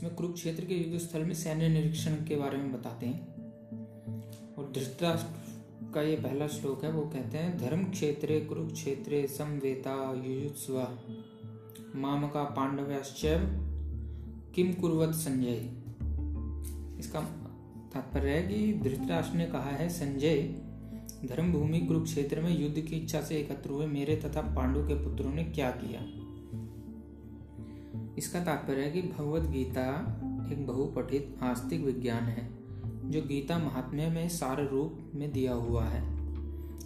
इसमें कुरुक्षेत्र के युद्ध स्थल में सैन्य निरीक्षण के बारे में बताते हैं। और धृतराष्ट्र का ये पहला श्लोक है, वो कहते हैं, धर्म क्षेत्रे कुरुक्षेत्रे समवेता युयुत्सवा। मामका पांडव्याश्चैव किम कुर्वत संजय? इसका तात्पर्य है कि धृतराष्ट्र ने कहा है, संजय, धर्मभूमि कुरुक्षेत्र में युद्ध की इच्छा से एकत्र हुए मेरे तथा पांडु के पुत्रों ने क्या किया? इसका तात्पर्य है कि भगवत गीता एक बहुपठित आस्तिक विज्ञान है, जो गीता महात्म्य में सार रूप में दिया हुआ है।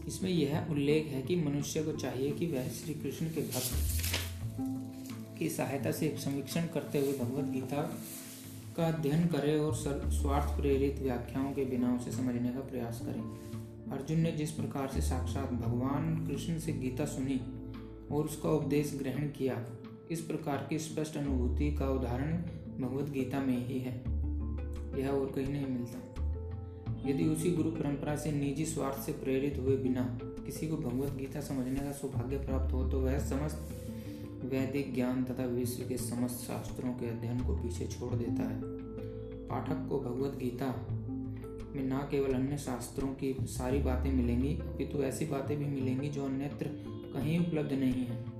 इसमें यह उल्लेख है कि मनुष्य को चाहिए कि वह श्री कृष्ण के भक्त की सहायता से समीक्षण करते हुए भगवत गीता का अध्ययन करे और स्वार्थ प्रेरित व्याख्याओं के बिना उसे समझने का प्रयास करे। अर्जुन ने जिस प्रकार से साक्षात भगवान कृष्ण से गीता सुनी और उसका उपदेश ग्रहण किया इस प्रकार की स्पष्ट अनुभूति का उदाहरण भगवत गीता में ही है। यह और कहीं नहीं मिलता। यदि उसी गुरु परंपरा से निजी स्वार्थ से प्रेरित हुए बिना किसी को भगवत गीता समझने का सौभाग्य प्राप्त हो तो वह समस्त वैदिक ज्ञान तथा विश्व के समस्त शास्त्रों के अध्ययन को पीछे छोड़ देता है। पाठक को भगवत गीता में न केवल अन्य शास्त्रों की सारी बातें मिलेंगी, अपितु ऐसी बातें भी मिलेंगी जो अन्यत्र कहीं उपलब्ध नहीं है।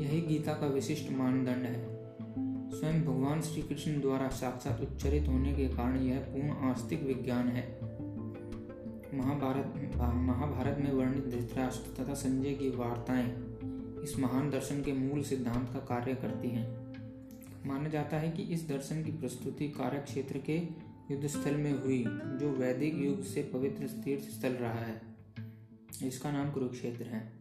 यही गीता का विशिष्ट मानदंड है। स्वयं भगवान श्री कृष्ण द्वारा साक्षात उच्चरित होने के कारण यह पूर्ण आस्तिक विज्ञान है। महाभारत महाभारत में वर्णित धृतराष्ट्र तथा संजय की वार्ताएँ इस महान दर्शन के मूल सिद्धांत का कार्य करती हैं। माना जाता है कि इस दर्शन की प्रस्तुति कार्य क्षेत्र के युद्ध स्थल में हुई, जो वैदिक युग से पवित्र तीर्थ स्थल रहा है। इसका नाम कुरुक्षेत्र है।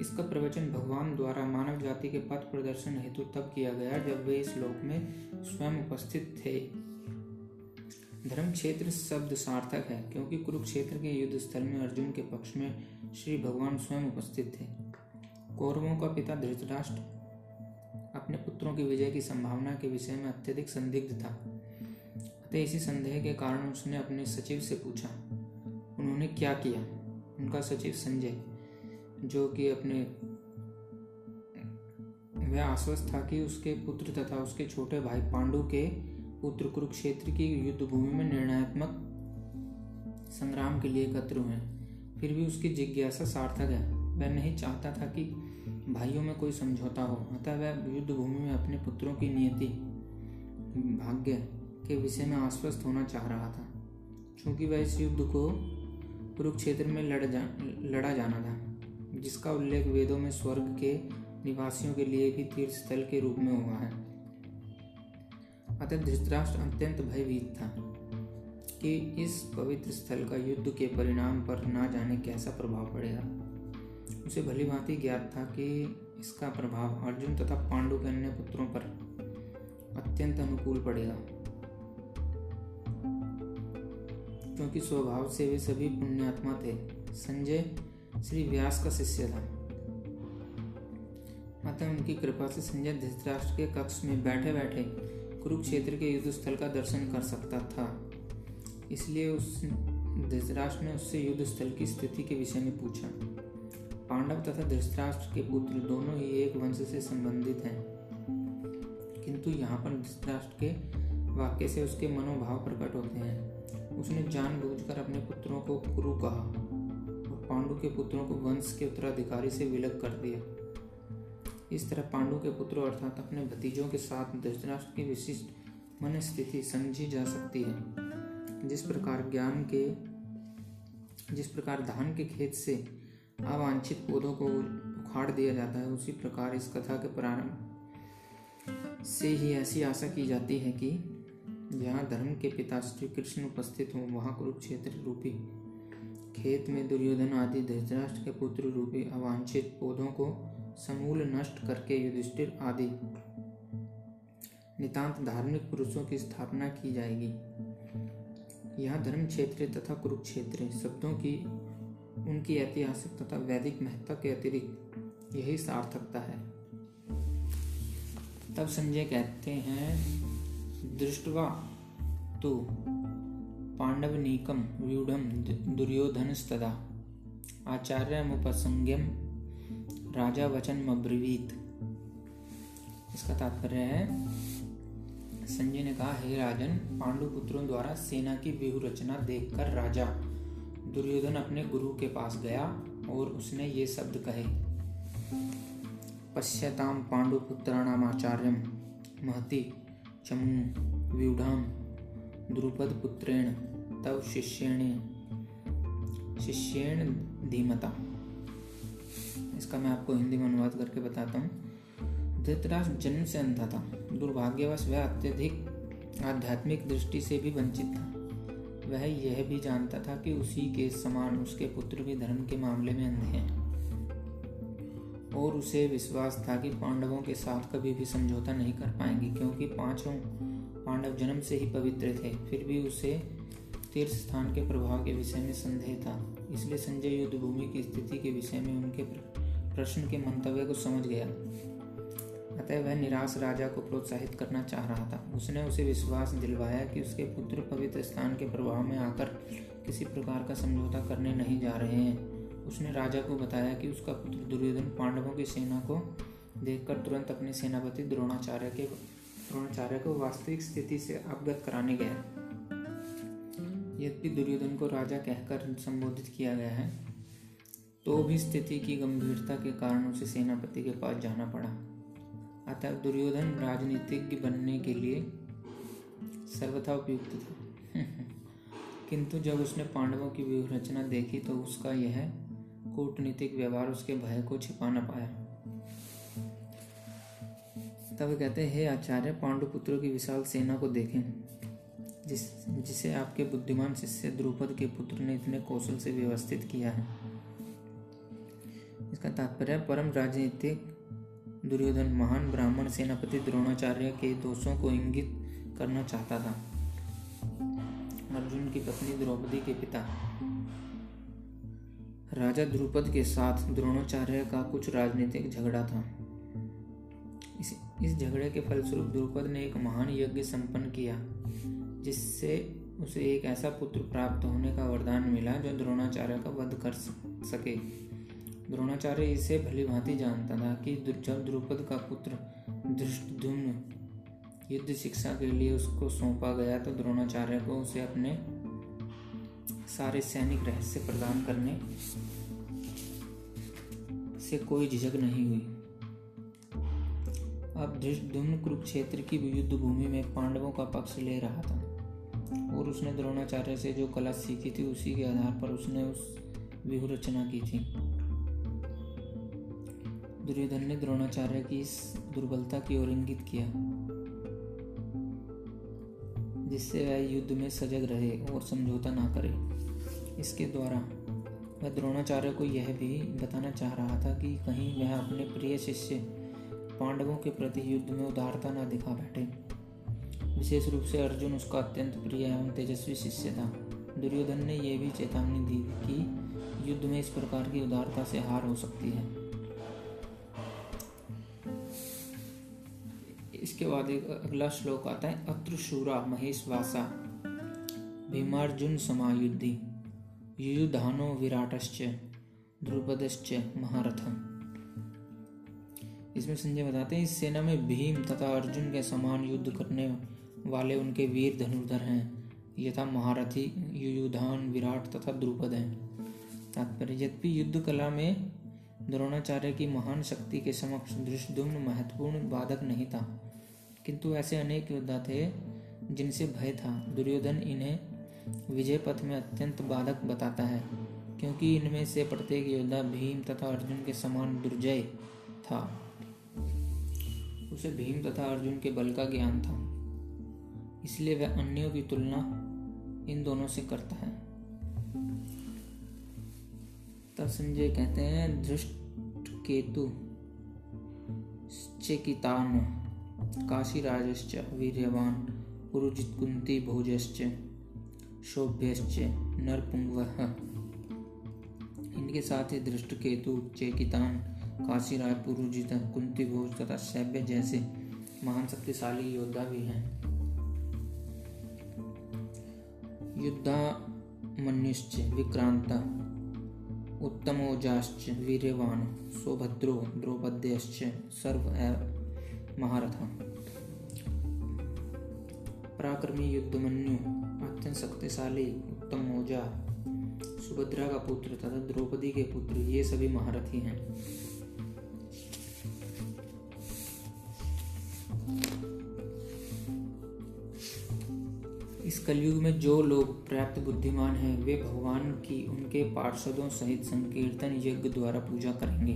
इसका प्रवचन भगवान द्वारा मानव जाति के पथ प्रदर्शन हेतु तब किया गया जब वे इस लोक में स्वयं उपस्थित थे। धर्म क्षेत्र शब्द सार्थक है, क्योंकि कुरुक्षेत्र के युद्ध स्थल में अर्जुन के पक्ष में श्री भगवान स्वयं उपस्थित थे। कौरवों का पिता धृतराष्ट्र अपने पुत्रों की विजय की संभावना के विषय में अत्यधिक संदिग्ध था। अतः इसी संदेह के कारण उसने अपने सचिव से पूछा, उन्होंने क्या किया? उनका सचिव संजय जो कि अपने वह आश्वस्त था कि उसके पुत्र तथा उसके छोटे भाई पांडु के पुत्र कुरुक्षेत्र की युद्ध भूमि में निर्णयात्मक संग्राम के लिए एकत्र हुए फिर भी उसकी जिज्ञासा सार्थक है। वह नहीं चाहता था कि भाइयों में कोई समझौता हो, अतः वह युद्ध भूमि में अपने पुत्रों की नियति, भाग्य के विषय में आश्वस्त होना चाह रहा था। क्योंकि वह इस युद्ध को कुरुक्षेत्र में लड़ जा, लड़ा जाना था। जिसका उल्लेख वेदों में स्वर्ग के निवासियों के लिए भी तीर्थ स्थल के रूप में हुआ है। अतः धृतराष्ट्र अत्यंत भयभीत था कि इस पवित्र स्थल का युद्ध के परिणाम पर ना जाने कैसा प्रभाव पड़ेगा। उसे भली भांति ज्ञात था कि इसका प्रभाव अर्जुन तथा पांडु के अन्य पुत्रों पर अत्यंत अनुकूल पड़ेगा। क्योंकि स्वभाव से वे सभी पुण्यात्मा थे। संजय श्री व्यास का शिष्य था अतः उनकी कृपा से संजय धृतराष्ट्र के कक्ष में बैठे बैठे कुरुक्षेत्र के युद्ध स्थल का दर्शन कर सकता था। इसलिए उस धृतराष्ट्र ने उससे युद्ध स्थल की स्थिति के विषय में पूछा। पांडव तथा धृतराष्ट्र के पुत्र दोनों ही एक वंश से संबंधित हैं। किंतु यहाँ पर धृतराष्ट्र के वाक्य से उसके मनोभाव प्रकट होते हैं। उसने जानबूझकर अपने पुत्रों को कुरु कहा। पांडु के पुत्रों को वंश के उत्तराधिकारी से विलग कर दिया। इस तरह पांडु के पुत्रों अर्थात अपने भतीजों के साथ धृतराष्ट्र की विशिष्ट मन स्थिति समझी जा सकती है। जिस प्रकार ज्ञान के, जिस प्रकार धान के खेत से अवांछित पौधों को उखाड़ दिया जाता है, उसी प्रकार इस कथा के प्रारंभ से ही ऐसी आशा की जाती है कि जहाँ धर्म के पिता श्री कृष्ण उपस्थित हों, वहाँ कुरुक्षेत्र रूपी खेत में दुर्योधन आदि धृतराष्ट्र के पुत्र रूपी अवांछित पौधों को समूल नष्ट करके युधिष्ठिर आदि नितांत धार्मिक पुरुषों की स्थापना की जाएगी। यह धर्म क्षेत्र तथा कुरुक्षेत्र शब्दों की, उनकी ऐतिहासिक तथा वैदिक महत्ता के अतिरिक्त यही सार्थकता है। तब संजय कहते हैं, दृष्टवा तो पाण्डवनीकं व्यूढ़ं दुर्योधनस्तदा। आचार्यमुपसंज्ञम राजा वचन अब्रवीत इसका तात्पर्य है, संजय ने कहा, हे राजन पांडु पुत्रों द्वारा सेना की व्यूह रचना देखकर राजा दुर्योधन अपने गुरु के पास गया और उसने ये शब्द कहे पश्यताम पांडुपुत्राणाम आचार्यम महति चमू, व्यूढ़ द्रुपद पुत्रेण तव शिष्येण शिष्येण धीमता। इसका मैं आपको हिंदी में अनुवाद करके बताता हूँ। धृतराष्ट्र जन्म से अंधा था। दुर्भाग्यवश वह अत्यधिक आध्यात्मिक दृष्टि से भी वंचित था। वह यह भी जानता था कि उसी के समान उसके पुत्र भी धर्म के मामले में अंधे हैं। और उसे विश्वास था कि पांडवों के साथ कभी भी समझौता नहीं कर पाएँगे, क्योंकि पाँचों पांडव जन्म से ही पवित्र थे, फिर भी उसे तीर्थ स्थान के प्रभाव के विषय में संदेह था। इसलिए संजय युद्ध भूमि की स्थिति के विषय में उनके प्रश्न के मंतव्य को समझ गया। अतः वह निराश राजा को प्रोत्साहित करना चाह रहा था। उसने उसे विश्वास दिलवाया कि उसके पुत्र पवित्र स्थान के प्रभाव में आकर किसी प्रकार का समझौता करने नहीं जा रहे हैं। उसने राजा को बताया कि उसका पुत्र दुर्योधन पांडवों की सेना को देखकर तुरंत अपने सेनापति द्रोणाचार्य के द्रोणाचार्य को वास्तविक स्थिति से अवगत कराने गया। यद्यपि दुर्योधन को राजा कहकर संबोधित किया गया है तो भी स्थिति की गंभीरता के कारण उसे सेनापति के पास जाना पड़ा। अतः दुर्योधन राजनीतिज्ञ बनने के लिए सर्वथा उपयुक्त था। किंतु जब उसने पांडवों की व्यूह रचना देखी तो उसका यह कूटनीतिक व्यवहार उसके भय को छिपा न पाया। तब कहते हैं आचार्य पांडु पुत्रों की विशाल सेना को देखें। जिस, जिसे आपके बुद्धिमान शिष्य द्रुपद के पुत्र ने इतने कौशल से व्यवस्थित किया है। इसका तात्पर्य, परम राजनीतिक दुर्योधन महान ब्राह्मण सेनापति द्रोणाचार्य के दोषों को इंगित करना चाहता था। अर्जुन की पत्नी द्रौपदी के पिता। राजा द्रुपद के साथ द्रोणाचार्य का कुछ राजनीतिक झगड़ा था। इस झगड़े के फलस्वरूप द्रुपद ने एक महान यज्ञ संपन्न किया, जिससे उसे एक ऐसा पुत्र प्राप्त होने का वरदान मिला जो द्रोणाचार्य का वध कर सके। द्रोणाचार्य इसे भली भांति जानता था कि जब द्रुपद का पुत्र दृष्टुम्न युद्ध शिक्षा के लिए उसको सौंपा गया तो द्रोणाचार्य को उसे अपने सारे सैनिक रहस्य प्रदान करने से कोई झिझक नहीं हुई। अब धृष्टुम्न कुरुक्षेत्र की युद्ध भूमि में पांडवों का पक्ष ले रहा था। और उसने द्रोणाचार्य से जो कला सीखी थी, उसी के आधार पर उसने उस व्यूह रचना की थी। दुर्योधन ने द्रोणाचार्य की इस दुर्बलता की ओर इंगित किया, जिससे वह युद्ध में सजग रहे और समझौता ना करे। इसके द्वारा वह द्रोणाचार्य को यह भी बताना चाह रहा था कि कहीं वह अपने प्रिय शिष्य पांडवों के प्रति युद्ध में उदारता न दिखा बैठे। विशेष रूप से अर्जुन उसका अत्यंत प्रिय एवं तेजस्वी शिष्य था। दुर्योधन ने यह भी चेतावनी दी कि युद्ध में इस प्रकार की उदारता से हार हो सकती है। इसके बाद एक अगला श्लोक आता है अत्र शूरा महेश वासा भीमार्जुन समायुद्धि, युयुधानो विराटश्च, द्रुपदश्च महारथ इसमें संजय बताते हैं, इस सेना में भीम तथा अर्जुन के समान युद्ध करने वाले उनके वीर धनुर्धर हैं। यथा महारथी, युयुधान, विराट तथा द्रुपद हैं। तात्पर्य, यद्यपि युद्ध कला में द्रोणाचार्य की महान शक्ति के समक्ष दृष्टुम्न महत्वपूर्ण बाधक नहीं था, किंतु ऐसे अनेक योद्धा थे जिनसे भय था। दुर्योधन इन्हें विजय पथ में अत्यंत बाधक बताता है, क्योंकि इनमें से प्रत्येक योद्धा भीम तथा अर्जुन के समान दुर्जय था। उसे भीम तथा अर्जुन के बल का ज्ञान था। इसलिए वह अन्यों की तुलना इन दोनों से करता है। तब संजय कहते हैं धृष्ट केतु चेकितान काशीराजश्च वीर्यवान पुरुजित कुंती भोजश्च शोभ्यश्च नरपुंगवः इनके साथ ही दृष्ट केतु चेकितान काशीराज पुरुजित कुंती, भोज तथा शैब्य जैसे महान शक्तिशाली योद्धा भी हैं। युद्धा मनुष्च विक्रांता, उत्तमोजाश्च, वीर्यवान, सौभद्रो, द्रौपद्यश्च, सर्व महारथ। पराक्रमी युद्धमन्यु, अत्यंत शक्तिशाली उत्तम मौजा सुभद्रा का पुत्र तथा द्रौपदी के पुत्र, ये सभी महारथी हैं। इस कलयुग में जो लोग पर्याप्त बुद्धिमान हैं, वे भगवान की, उनके पार्षदों सहित संकीर्तन यज्ञ द्वारा पूजा करेंगे।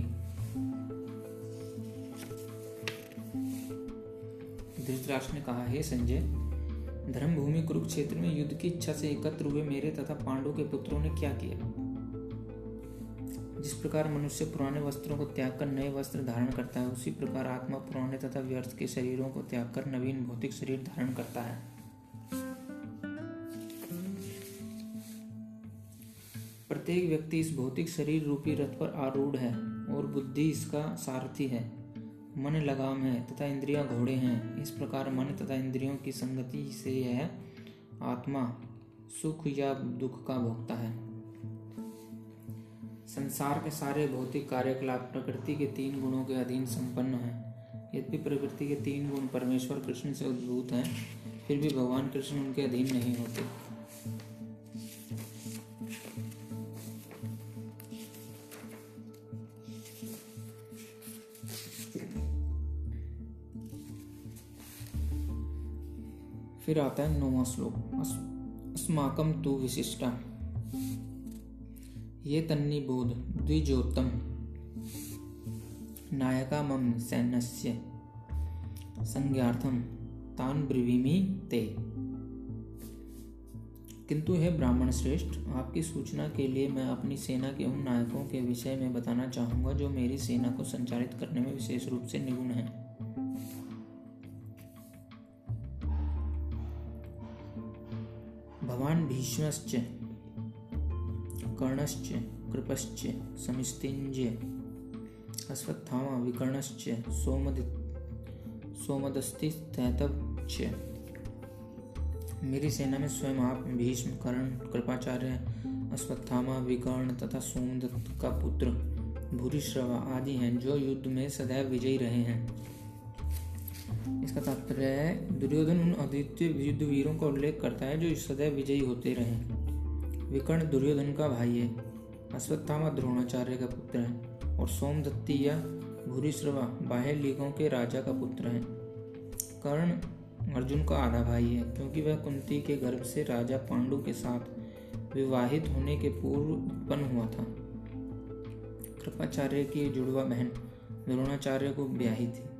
धृतराष्ट्र ने कहा, हे संजय, धर्मभूमि कुरुक्षेत्र में युद्ध की इच्छा से एकत्र हुए मेरे तथा पांडु के पुत्रों ने क्या किया? जिस प्रकार मनुष्य पुराने वस्त्रों को त्याग कर नए वस्त्र धारण करता है, उसी प्रकार आत्मा पुराने तथा व्यर्थ के शरीरों को त्याग कर नवीन भौतिक शरीर धारण करता है। प्रत्येक व्यक्ति इस भौतिक शरीर रूपी रथ पर आरूढ़ है और बुद्धि इसका सारथी है। मन लगाम है तथा इंद्रियाँ घोड़े हैं। इस प्रकार मन तथा इंद्रियों की संगति से यह आत्मा सुख या दुख का भोगता है। संसार के सारे भौतिक कार्यकलाप प्रकृति के तीन गुणों के अधीन संपन्न है। यद्यपि प्रकृति के तीन गुण परमेश्वर कृष्ण से उद्भूत हैं, फिर भी भगवान कृष्ण उनके अधीन नहीं होते। फिर आता है नौवा श्लोक अस्माकम तु विशिष्टा। ये तन्नी बोध द्विजोत्तम। नायका मम सैन्यस्य। संज्ञार्थम तान ब्रवीमी ते। किंतु हे ब्राह्मण श्रेष्ठ, आपकी सूचना के लिए मैं अपनी सेना के उन नायकों के विषय में बताना चाहूँगा जो मेरी सेना को संचालित करने में विशेष रूप से निपुण हैं। भवान भीष्मश्च, कर्णश्च, कृपश्च समिस्तिंज्य अश्वत्थामा, विकर्णश्च, सोमद सोमदस्तिस्तैतवच मेरी सेना में स्वयं आप भीष्म, कर्ण, कृपाचार्य, अश्वत्थामा, विकर्ण तथा सोमदत्त का पुत्र, भूरिश्रवा आदि हैं जो युद्ध में सदैव विजयी रहे हैं। इसका तात्पर्य है, दुर्योधन उन अद्वितीय युद्ध वीरों का उल्लेख करता है जो सदैव विजयी होते रहे। विकर्ण दुर्योधन का भाई है, अश्वत्थामा द्रोणाचार्य का पुत्र है और सोमदत्ती या भूरिश्रवा बाह्य लीगों के राजा का पुत्र है। कर्ण अर्जुन का आधा भाई है, क्योंकि वह कुंती के गर्भ से राजा पांडु के साथ विवाहित होने के पूर्व उत्पन्न हुआ था। कृपाचार्य की जुड़वा बहन द्रोणाचार्य को ब्याही थी।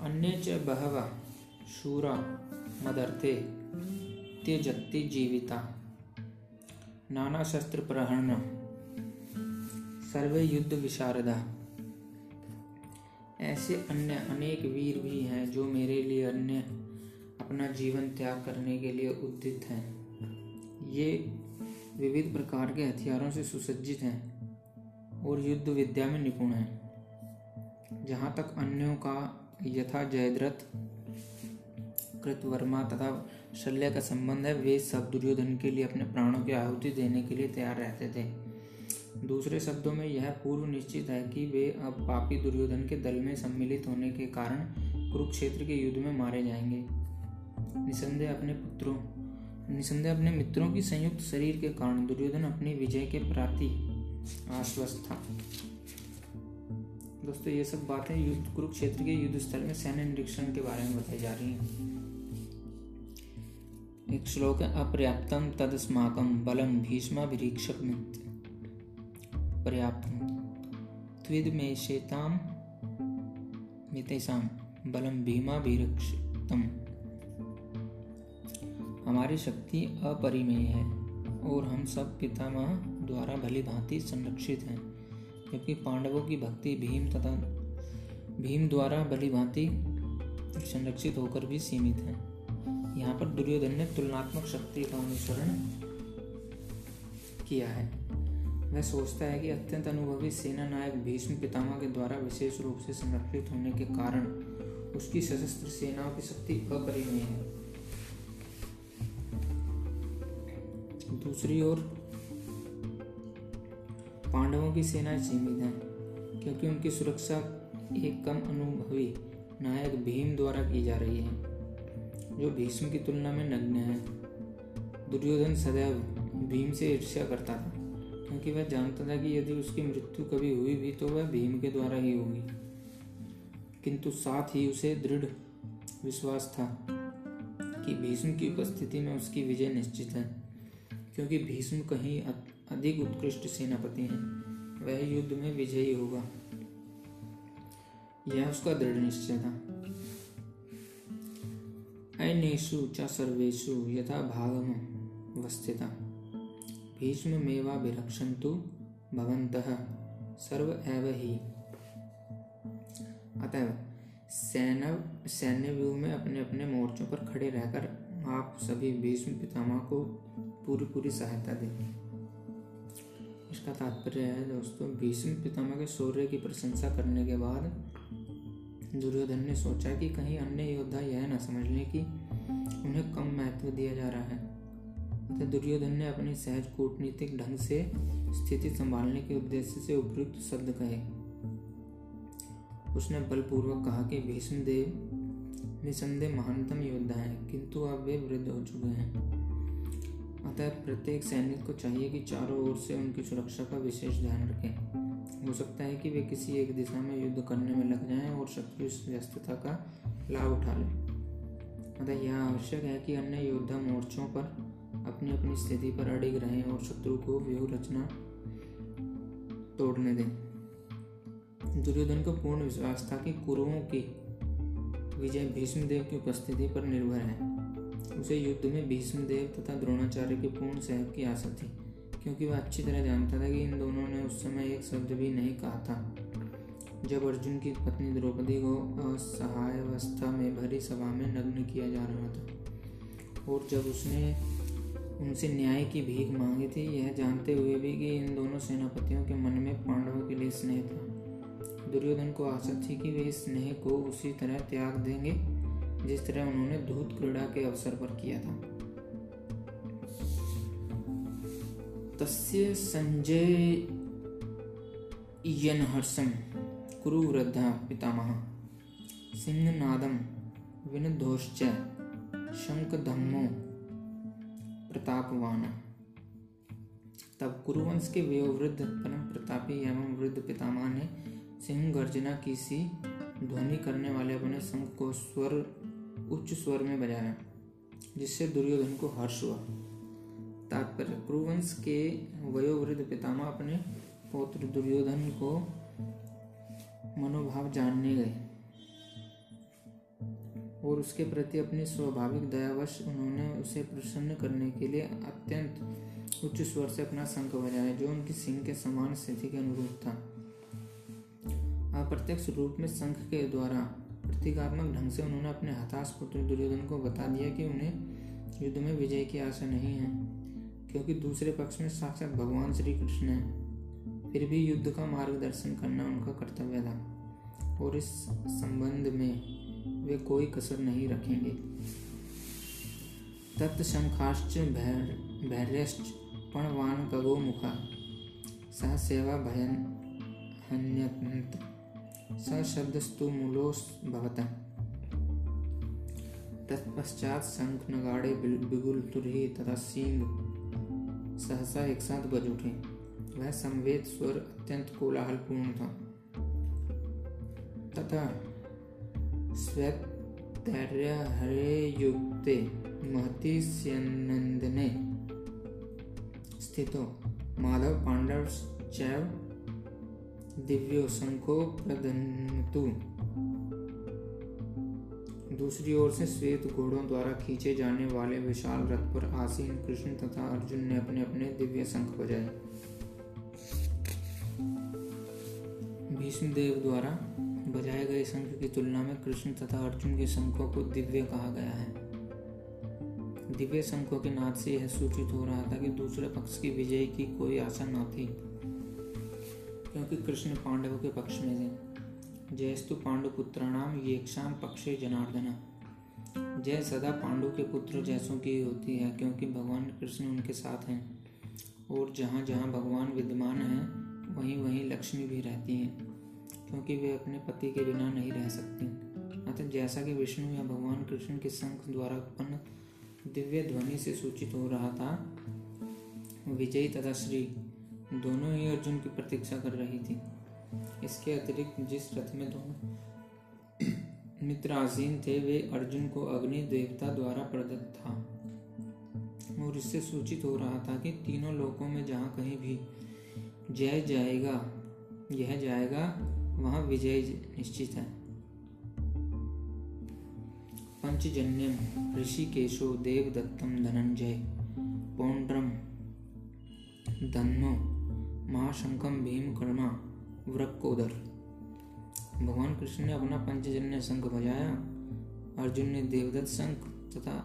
अन्य च बहव शूरा, मदर्थे त्यजत्ति जीविता। नाना शस्त्र प्रहरण, सर्वे युद्ध विशारदा। ऐसे अन्य अनेक वीर भी हैं जो मेरे लिए अन्य अपना जीवन त्याग करने के लिए उद्दित हैं। ये विविध प्रकार के हथियारों से सुसज्जित हैं और युद्ध विद्या में निपुण हैं। जहाँ तक अन्यों का यथा जयद्रथ, कृतवर्मा तथा शल्य का संबंध है, वे सब दुर्योधन के लिए अपने प्राणों की आहुति देने के लिए तैयार रहते थे। दूसरे शब्दों में यह पूर्व निश्चित है कि वे अब पापी दुर्योधन के दल में सम्मिलित होने के कारण कुरुक्षेत्र के युद्ध में मारे जाएँगे। निसंदेह अपने पुत्रों, निसंदेह अपने मित्रों की संयुक्त शरीर के कारण दुर्योधन अपनी विजय के प्रति आश्वस्त था। दोस्तों, ये सब बातें युद्ध, कुरुक्षेत्र के युद्ध स्थल में सैन्य निरीक्षण के बारे में बताई जा रही हैं। एक श्लोक है अपर्याप्तम तदस्माकम बलम भीष्माभिरीक्षक पर्याप्तम त्विद में शेताम मितेशाम बलम भीमाभिरक्षतम। हमारी शक्ति अपरिमेय है और हम सब पितामह द्वारा भली भांति संरक्षित हैं। जबकि पांडवों की भक्ति भीम तथा भीम द्वारा भली भांति संरक्षित होकर भी सीमित है। यहाँ पर दुर्योधन ने तुलनात्मक शक्ति का अनुसरण किया है। वह सोचता है कि अत्यंत अनुभवी सेना नायक भीष्म पितामह के द्वारा विशेष रूप से संरक्षित होने के कारण उसकी सशस्त्र सेनाओं की शक्ति अपरिमेय है। दूसरी ओर पांडवों की सेना सीमित है, क्योंकि उनकी सुरक्षा एक कम अनुभवी नायक भीम द्वारा की जा रही है, जो भीष्म की तुलना में नग्न है। दुर्योधन सदैव भीम से ईर्ष्या करता था, क्योंकि वह जानता था कि यदि उसकी मृत्यु कभी हुई भी तो वह भीम के द्वारा ही होगी। किंतु साथ ही उसे दृढ़ विश्वास था कि भीष्म की उपस्थिति में उसकी विजय निश्चित है, क्योंकि भीष्म कहीं अधिक उत्कृष्ट सेनापति है। वह युद्ध में विजयी होगा। यह उसका दृढ़ निश्चय था। अनेषु च सर्वेषु यथा भागम वस्थिता। भीष्म मेवा विरक्षन्तु भवन्तः सर्व एव ही। अतः सैन्य सैन्य व्यू में अपने अपने मोर्चों पर खड़े रहकर आप सभी भीष्म पितामह को पूरी पूरी सहायता दें। इसका तात्पर्य है, दोस्तों, भीष्म पितामह के शौर्य की प्रशंसा करने के बाद दुर्योधन ने सोचा कि कहीं अन्य योद्धा यह न समझ लें कि उन्हें कम महत्व दिया जा रहा है। अतः दुर्योधन ने अपनी सहज कूटनीतिक ढंग से स्थिति संभालने के उद्देश्य से उपयुक्त शब्द कहे। उसने बलपूर्वक कहा कि भीष्म देव निसंदेह महानतम योद्धा हैं, किंतु अब वे वृद्ध हो चुके हैं। अतः प्रत्येक सैनिक को चाहिए कि चारों ओर से उनकी सुरक्षा का विशेष ध्यान रखें। हो सकता है कि वे किसी एक दिशा में युद्ध करने में लग जाएँ और शत्रु व्यस्तता का लाभ उठा लें। अतः यह आवश्यक है कि अन्य योद्धा मोर्चों पर अपनी अपनी स्थिति पर अडिग रहें और शत्रु को व्यूह रचना तोड़ने दें। दुर्योधन को पूर्ण विश्वास था कि कुरुओं की विजय भीष्मदेव की उपस्थिति पर निर्भर है। उसे युद्ध में भीष्मदेव तथा द्रोणाचार्य के पूर्ण सहयोग की आशा थी, क्योंकि वह अच्छी तरह जानता था कि इन दोनों ने उस समय एक शब्द भी नहीं कहा था। जब अर्जुन की पत्नी द्रौपदी को असहाय अवस्था में भरी सभा में नग्न किया जा रहा था, और जब उसने उनसे न्याय की भीख मांगी थी, यह जानते हुए भी कि इन दोनों सेनापतियों के मन में पांडवों के लिए स्नेह था। दुर्योधन को आशा थी कि वे इस स्नेह को उसी तरह त्याग देंगे। जिस तरह उन्होंने धूत क्रीड़ा के अवसर पर किया था। तस्य संजय कुरु वृद्धा पितामह। सिंहनादम विनधोश्च शंखधम्मो प्रतापवान। तब कुरुवंश के वयोवृद्ध परम प्रतापी एवं वृद्ध पितामह ने सिंह गर्जना की सी ध्वनि करने वाले अपने संघ को स्वर उच्च स्वर में बजाया जिससे दुर्योधन को हर्ष हुआ। तात्पर्य, कुरुवंश के वयोवृद्ध पितामह अपने पौत्र दुर्योधन को मनोभाव जानने गए और उसके प्रति अपनी स्वाभाविक दयावश उन्होंने उसे प्रसन्न करने के लिए अत्यंत उच्च स्वर से अपना शंख बजाया, जो उनकी सिंह के समान स्थिति के अनुरूप था। अप्रत्यक्ष रूप में शंख के द्वारा प्रतीकात्मक ढंग से उन्होंने अपने हताश पुत्र दुर्योधन को बता दिया कि उन्हें युद्ध में विजय की आशा नहीं है, क्योंकि दूसरे पक्ष में साक्षात भगवान श्री कृष्ण है। फिर भी युद्ध का मार्गदर्शन करना उनका कर्तव्य था, और इस संबंध में वे कोई कसर नहीं रखेंगे। तत्शंखाश्च भैर्यश्च पणवान कगो मुखा सह सेवा भयन हन्यत स शब्दस्तु भवत। तत्पश्चात शंख नगाड़े बिगुल तुरही तथा सींग सहसा एक साथ बज उठे। वह संवेद स्वर अत्यंत कोलाहलपूर्ण था। तथा स्वैतर्य हरे युक्ते महति स्यनंदने स्थितो माधव पांडव चैव दिव्यो शंखो प्रदन्तु दूसरी ओर से श्वेत घोड़ों द्वारा खींचे जाने वाले विशाल रथ पर आसीन कृष्ण तथा अर्जुन ने अपने अपने दिव्य शंख बजाए। भीष्मदेव द्वारा बजाए गए शंख की तुलना में कृष्ण तथा अर्जुन के शंखों को दिव्य कहा गया है। दिव्य शंखों के नाद से यह सूचित हो रहा था कि दूसरे पक्ष की विजय की कोई आशा न थी। क्योंकि कृष्ण पांडवों के पक्ष में थे। जयस्तु पांडुपुत्राणाम येक्षाम पक्षे जनार्दना। जय सदा पांडु के पुत्र जैसों की होती है, क्योंकि भगवान कृष्ण उनके साथ हैं। और जहाँ जहाँ भगवान विद्यमान हैं, वहीं वहीं लक्ष्मी भी रहती हैं, क्योंकि वे अपने पति के बिना नहीं रह सकती। अतः जैसा कि विष्णु या भगवान कृष्ण के शंख द्वारा उत्पन्न दिव्य ध्वनि से सूचित हो रहा था, विजयी तथा श्री दोनों ही अर्जुन की प्रतीक्षा कर रही थी। इसके अतिरिक्त जिस रथ में दोनों मित्र आसीन थे, वे अर्जुन को अग्नि देवता द्वारा प्रदत्त था। और इससे सूचित हो रहा था कि तीनों लोकों में जहाँ कहीं भी जय जाएगा, यह जाएगा, वहाँ विजय निश्चित है। पंचजन्यम, ऋषिकेशो, देवदत्तम, धनंजय, पौंड्रम, धन्नो महाशंकम भीम कर्मा, वृक्कोदर। भगवान कृष्ण ने अपना पंचजन्य शंख बजाया। अर्जुन ने देवदत्त शंख तथा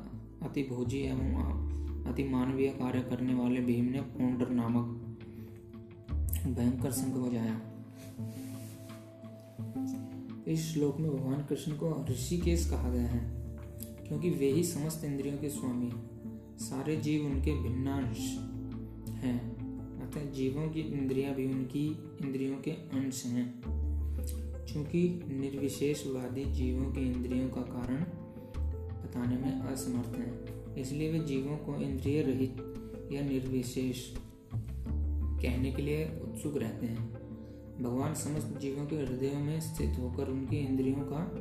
अति भोजी एवं अति मानवीय कार्य करने वाले भीम ने पौंडर नामक भयंकर शंख बजाया। इस श्लोक में भगवान कृष्ण को ऋषिकेश कहा गया है, क्योंकि वे ही समस्त इंद्रियों के स्वामी सारे जीव उनके भिन्नांश हैं। अतः जीवों की इंद्रियाँ भी उनकी इंद्रियों के अंश हैं। क्योंकि निर्विशेषवादी जीवों के इंद्रियों का कारण बताने में असमर्थ हैं, इसलिए वे जीवों को इंद्रिय रहित या निर्विशेष कहने के लिए उत्सुक रहते हैं। भगवान समस्त जीवों के हृदयों में स्थित होकर उनकी इंद्रियों का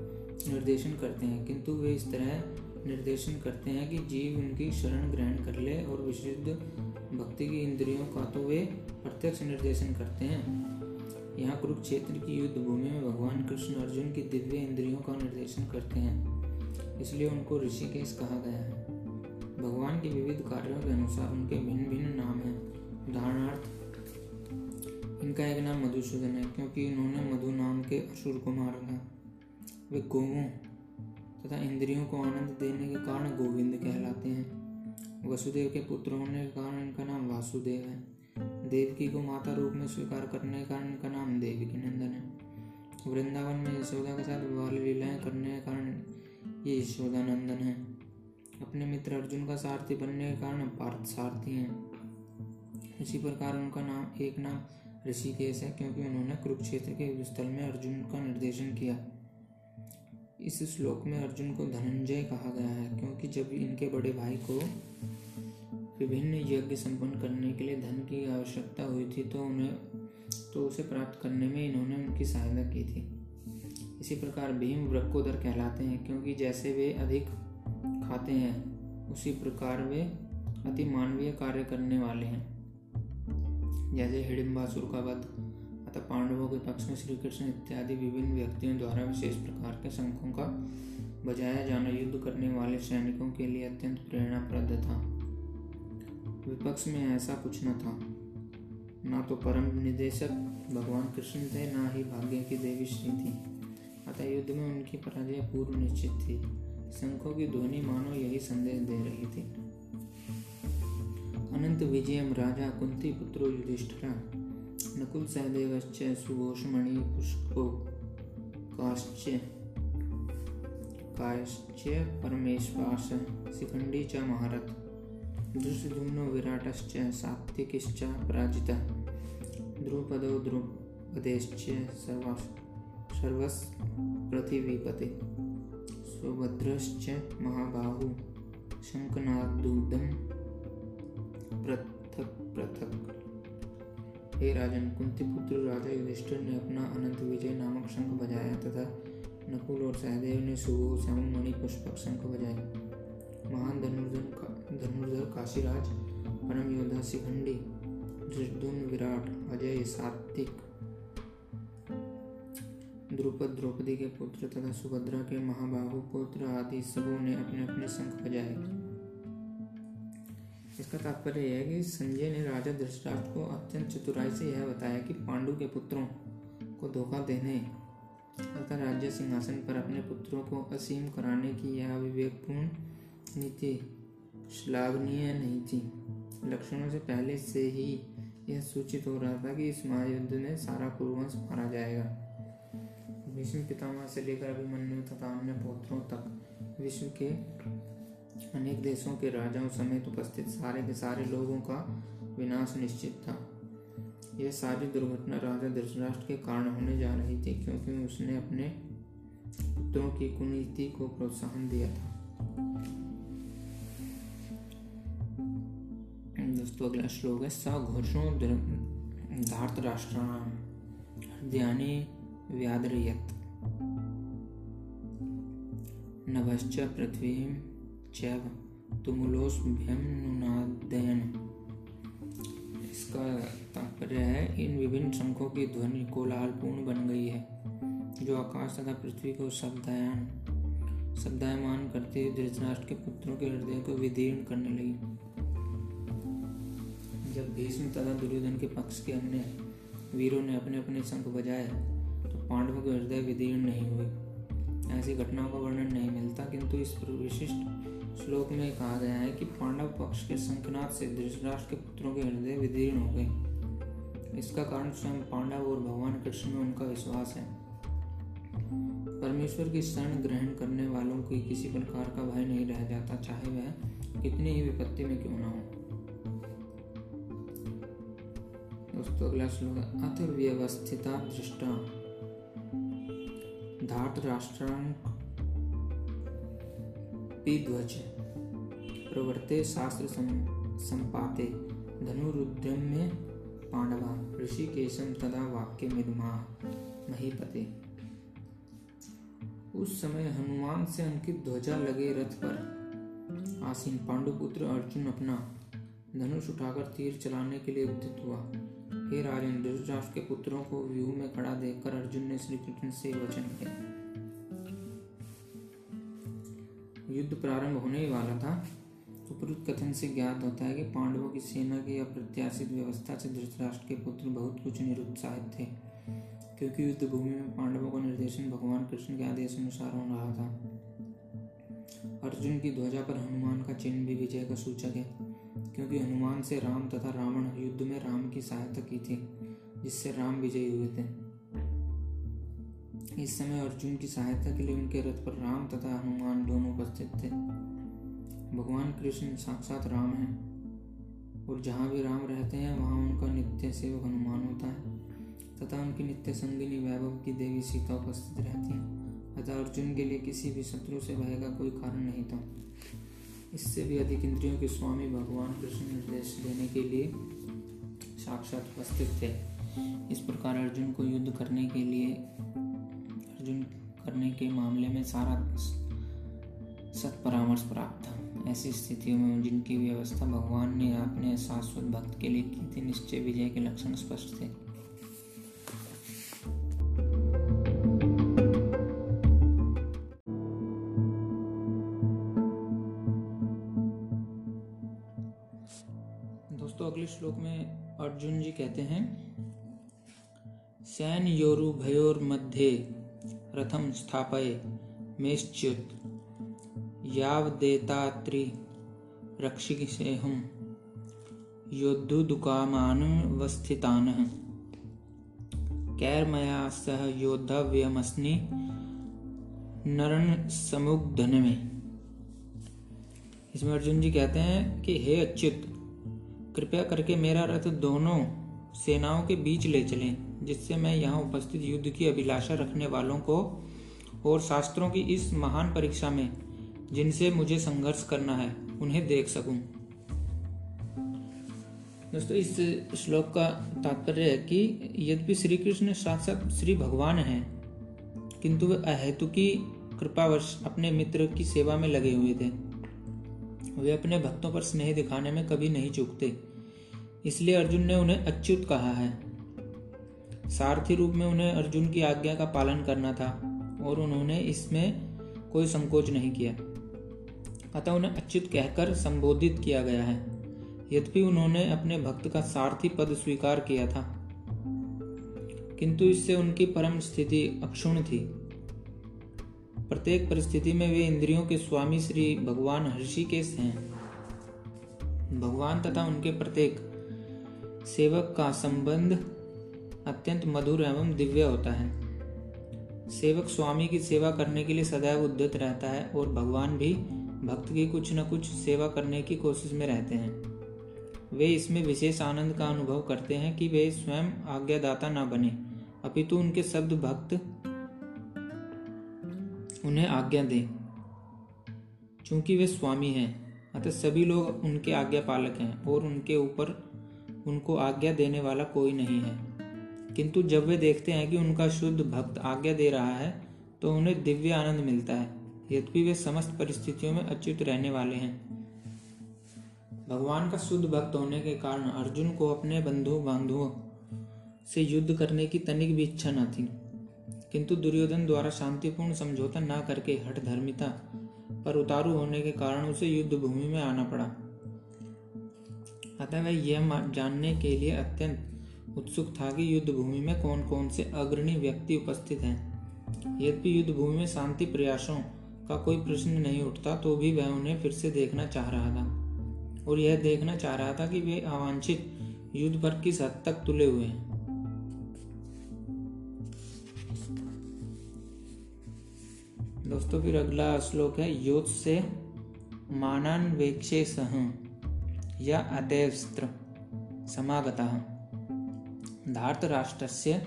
निर्देशन करते हैं, किंतु वे इस तरह निर्देशन करते हैं कि जीव उनकी शरण ग्रहण कर ले और विशुद्ध भक्ति की इंद्रियों का तो वे प्रत्यक्ष निर्देशन करते हैं। यहाँ कुरुक्षेत्र की युद्ध भूमि में भगवान कृष्ण अर्जुन की दिव्य इंद्रियों का निर्देशन करते हैं। इसलिए उनको ऋषिकेश कहा गया है। भगवान के विविध कार्यों के अनुसार उनके भिन्न भिन्न नाम हैं। उदाहरणार्थ, इनका एक नाम मधुसूदन है, क्योंकि इन्होंने मधु नाम के असुर को मारा था वे गौवों तथा इंद्रियों को आनंद देने के कारण गोविंद कहलाते हैं। वसुदेव के पुत्र होने के कारण इनका नाम वासुदेव है। देवकी को माता रूप में स्वीकार करने के कारण इनका नाम देवकी नंदन है। वृंदावन में यशोदा के साथ बाल लीलाएँ करने के कारण ये यशोदा नंदन है। अपने मित्र अर्जुन का सारथी बनने के कारण पार्थ सारथी हैं। इसी प्रकार उनका नाम, एक नाम ऋषिकेश है, क्योंकि उन्होंने कुरुक्षेत्र के स्थल में अर्जुन का निर्देशन किया। इस श्लोक में अर्जुन को धनंजय कहा गया है, क्योंकि जब इनके बड़े भाई को विभिन्न यज्ञ संपन्न करने के लिए धन की आवश्यकता हुई थी तो उन्हें तो उसे प्राप्त करने में इन्होंने उनकी सहायता की थी। इसी प्रकार भीम वृक्कोदर कहलाते हैं, क्योंकि जैसे वे अधिक खाते हैं, उसी प्रकार वे अति मानवीय कार्य करने वाले हैं। जैसे हिडिम्बासुर का वध। अतः पांडवों के पक्ष में श्री कृष्ण इत्यादि विभिन्न व्यक्तियों द्वारा विशेष प्रकार के शंखों का बजाया जाना युद्ध करने वाले सैनिकों के लिए अत्यंत प्रेरणाप्रद था। विपक्ष में ऐसा कुछ न था। ना तो परम निदेशक भगवान कृष्ण थे, ना ही भाग्य की देवी श्री थी। अतः युद्ध में उनकी पराजय पूर्व निश्चित थी। शंखों की ध्वनि मानो यही संदेश दे रही थी। अनंत विजयम राजा कुंती पुत्रो युधिष्ठिरा। नकुल सहदेवश्च सुघोषमणि पुष्पो काश्च कायश्च परमेश्वास शिखंडी च महारथ। धृष्टुम्नो विराटश्च सात्विकिश्च पराजितः। द्रुपदो द्रुपदेश्च सर्वस् सर्वस् पृथिवीपते सुभद्रश्च महाबाहु शङ्खनादूदम् पृथक पृथक। हे राजन कुंती पुत्र राजा युधिष्ठिर ने अपना अनंत विजय नामक शंख बजाया तथा नकुल और सहदेव ने सुबह एवं मणि पुष्पक शंख बजाए। महान धनुर्धन का, धनुर्धर काशीराज, परम योद्धा शिखंडी धृष्टुम विराट, अजय सात्विक, द्रुपद द्रौपदी के पुत्र तथा सुभद्रा के महाबाहु पुत्र आदि सबों ने अपने अपने शंख बजाए। इसका तात्पर्य यह है कि संजय ने राजा धृतराष्ट्र को अत्यंत चतुराई से यह बताया कि पांडु के पुत्रों को धोखा देने तथा राज्य सिंहासन पर अपने पुत्रों को असीम कराने की यह विवेकपूर्ण नीति श्लाघनीय नहीं थी। लक्षणों से पहले से ही यह सूचित हो रहा था कि इस महायुद्ध में सारा कुरुवंश मारा जाएगा। भीष्म पितामह से लेकर अभिमन्यु तथा अन्य पुत्रों तक विश्व के अनेक देशों के राजाओं समेत उपस्थित सारे के सारे लोगों का विनाश निश्चित था। यह सारी दुर्घटना राजा धृतराष्ट्र के कारण होने जा रही थी, क्योंकि उसने अपने पुत्रों की कुनीति को प्रोत्साहन दिया था। दोस्तों, अगला श्लोक है, स घोषो धार्त राष्ट्राणाम हृदयानि व्यादरयत नभश्च पृथ्वी चैव तुमुलोस्भ्यम नुनादयन इसका तात्पर्य है, इन विभिन्न शंखों की ध्वनि कोलाहलपूर्ण बन गई है, जो आकाश तथा पृथ्वी को शब्दायन, शब्दायमान करते हुए धृतराष्ट्र के पुत्रों के हृदय को विदीर्ण करने लगी। जब भीष्म तथा दुर्योधन के पक्ष के अन्य वीरों ने अपने अपने शंख बजाए तो पांडवों के हृदय विदीर्ण नहीं हुए। ऐसी घटनाओं का वर्णन नहीं मिलता, किंतु इस विशिष्ट श्लोक में कहा गया है कि पांडव पक्ष के शंखनाथ से धृतराष्ट्र के पुत्रों के हृदय विदीर्ण हो गए। इसका कारण स्वयं पांडव और भगवान कृष्ण में उनका विश्वास है। परमेश्वर की शरण ग्रहण करने वालों को किसी प्रकार का भय नहीं रह जाता, चाहे वह कितनी ही विपत्ति में क्यों ना हो। दोस्तों, अगला श्लोक अथ व्यवस्थिता दृष्टा। धात राष्ट्रांग ध्वज प्रवर्ते शास्त्र संपाते। धनुरुद्रम में पांडवा ऋषिकेशम तदा वाक्य मिदमा महीपते। उस समय हनुमान से अंकित ध्वजा लगे रथ पर। आसीन पांडुपुत्र अर्जुन अपना धनुष उठाकर तीर चलाने के लिए उद्यत हुआ। हे राजन धृतराष्ट्र के पुत्रों को व्यूह में खड़ा देखकर अर्जुन ने श्री कृष्ण से वचन किया। युद्ध प्रारंभ होने ही वाला था। उपरुक्त कथन से ज्ञात होता है कि पांडवों की सेना की अप्रत्याशित व्यवस्था से धृतराष्ट्र के पुत्र बहुत कुछ निरुत्साहित थे, क्योंकि युद्ध भूमि में पांडवों का निर्देशन भगवान कृष्ण के आदेश अनुसार हो रहा था। अर्जुन की ध्वजा पर हनुमान का चिन्ह भी विजय का सूचक है, क्योंकि हनुमान से राम तथा रावण युद्ध में राम की सहायता की थी, जिससे राम विजयी हुए थे। इस समय अर्जुन की सहायता के लिए उनके रथ पर राम तथा हनुमान दोनों उपस्थित थे। भगवान कृष्ण साक्षात राम हैं और जहाँ भी राम रहते हैं, वहाँ उनका नित्य सेवक हनुमान होता है तथा उनकी नित्य संगिनी वैभव की देवी सीता उपस्थित रहती हैं। अतः अर्जुन के लिए किसी भी शत्रु से भय का कोई कारण नहीं था। इससे भी अधिक इंद्रियों के स्वामी भगवान कृष्ण निर्देश देने के लिए साक्षात उपस्थित थे। इस प्रकार अर्जुन को युद्ध करने के लिए अर्जुन करने के मामले में सारा सत परामर्श प्राप्त था। ऐसी स्थितियों में जिनकी व्यवस्था भगवान ने अपने शाश्वत भक्त के लिए की थी। निश्चय विजय के लक्षण स्पष्ट थे। दोस्तों, अगले श्लोक में अर्जुन जी कहते हैं, सैन योरु भयोर मध्य रथम स्थापय, मेश्च्युत। याव देतात्रि रक्षिक से हम योद्धुदुकामानुवस्थितान कैरमया सह योद्धव्यमस्नि नरण समुग्धन में इसमें अर्जुन जी कहते हैं कि, हे अच्युत, कृपया करके मेरा रथ दोनों सेनाओं के बीच ले चलें। जिससे मैं यहाँ उपस्थित युद्ध की अभिलाषा रखने वालों को और शास्त्रों की इस महान परीक्षा में, जिनसे मुझे संघर्ष करना है, उन्हें देख सकूँ। दोस्तों, इस श्लोक का तात्पर्य है कि यद्यपि श्री कृष्ण साक्षात श्री भगवान हैं, किंतु वे अहेतुकी कृपावश अपने मित्र की सेवा में लगे हुए थे। वे अपने भक्तों पर स्नेह दिखाने में कभी नहीं चूकते, इसलिए अर्जुन ने उन्हें अच्युत कहा है। सारथी रूप में उन्हें अर्जुन की आज्ञा का पालन करना था और उन्होंने इसमें कोई संकोच नहीं किया। अतः उन्हें अच्युत कहकर संबोधित किया गया है। यद्यपि उन्होंने अपने भक्त का सारथी पद स्वीकार किया था। किंतु इससे उनकी परम स्थिति अक्षुण थी। प्रत्येक परिस्थिति में वे इंद्रियों के स्वामी श्री भगवान ऋषिकेश हैं। भगवान तथा उनके प्रत्येक सेवक का संबंध अत्यंत मधुर एवं दिव्य होता है। सेवक स्वामी की सेवा करने के लिए सदैव उद्यत रहता है और भगवान भी भक्त की कुछ न कुछ सेवा करने की कोशिश में रहते हैं। वे इसमें विशेष आनंद का अनुभव करते हैं कि वे स्वयं आज्ञादाता न बने, अपितु उनके शब्द भक्त उन्हें आज्ञा दें। चूँकि वे स्वामी हैं, अतः सभी लोग उनके आज्ञा पालक हैं और उनके ऊपर उनको आज्ञा देने वाला कोई नहीं है। किंतु जब वे देखते हैं कि उनका शुद्ध भक्त आज्ञा दे रहा है तो उन्हें दिव्य आनंद मिलता है। यद्यपि वे समस्त परिस्थितियों में अच्युत रहने वाले हैं। भगवान का शुद्ध भक्त होने के कारण अर्जुन को अपने बंधु बांधुओं से युद्ध करने की तनिक भी इच्छा न थी। किंतु दुर्योधन द्वारा शांतिपूर्ण समझौता न करके हठ धर्मिता पर उतारू होने के कारण उसे युद्ध भूमि में आना पड़ा। अतः वह यह जानने के लिए अत्यंत उत्सुक था कि युद्ध भूमि में कौन कौन से अग्रणी व्यक्ति उपस्थित हैं। यद्यपि युद्ध भूमि में शांति प्रयासों का कोई प्रश्न नहीं उठता तो भी वह उन्हें फिर से देखना चाह रहा था। और यह देखना चाह रहा था कि वे अवांछित युद्ध पर किस हद तक तुले हुए हैं। दोस्तों, फिर अगला श्लोक है योत से मानान्वेक्षे सह या अतैवस्त्र समागता। धार्त राष्ट्रस्य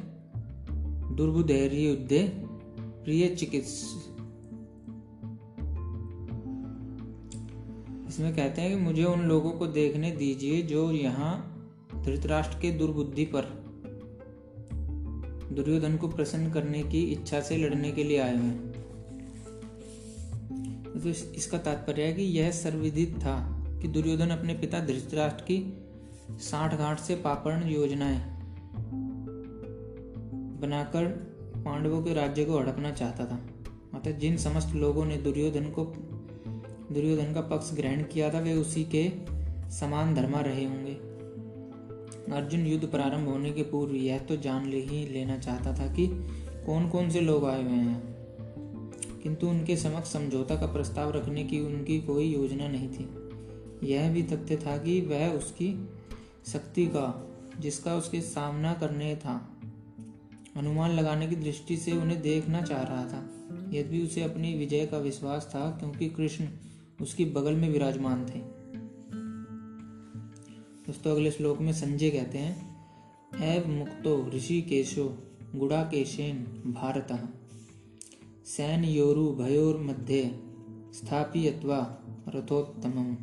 दुर्बुधैर्युद्धे प्रिय चिकित्स इसमें कहते हैं कि मुझे उन लोगों को देखने दीजिए जो यहाँ धृतराष्ट्र के दुर्बुद्धि पर, दुर्योधन को प्रसन्न करने की इच्छा से लड़ने के लिए आए हैं। तो इसका तात्पर्य है कि यह सर्वविदित था कि दुर्योधन अपने पिता धृतराष्ट्र की साठ घाट से पापर्ण योजनाएँ बनाकर पांडवों के राज्य को हड़पना चाहता था। अतः जिन समस्त लोगों ने दुर्योधन को दुर्योधन का पक्ष ग्रहण किया था, वे उसी के समान धर्मा रहे होंगे। अर्जुन युद्ध प्रारंभ होने के पूर्व यह तो जान ले ही लेना चाहता था कि कौन कौन से लोग आए हुए हैं। किंतु उनके समक्ष समझौता का प्रस्ताव रखने की उनकी कोई योजना नहीं थी। यह भी तथ्य था कि वह उसकी शक्ति का जिसका उसके सामना करने था अनुमान लगाने की दृष्टि से उन्हें देखना चाह रहा था। यद्यपि उसे अपनी विजय का विश्वास था, क्योंकि कृष्ण उसकी बगल में विराजमान थे। दोस्तों, अगले श्लोक में संजय कहते हैं एव मुक्तो ऋषि केशो गुड़ा केशेन भारत। सैन योरु भयोर मध्य स्थापी अथवा रथोत्तम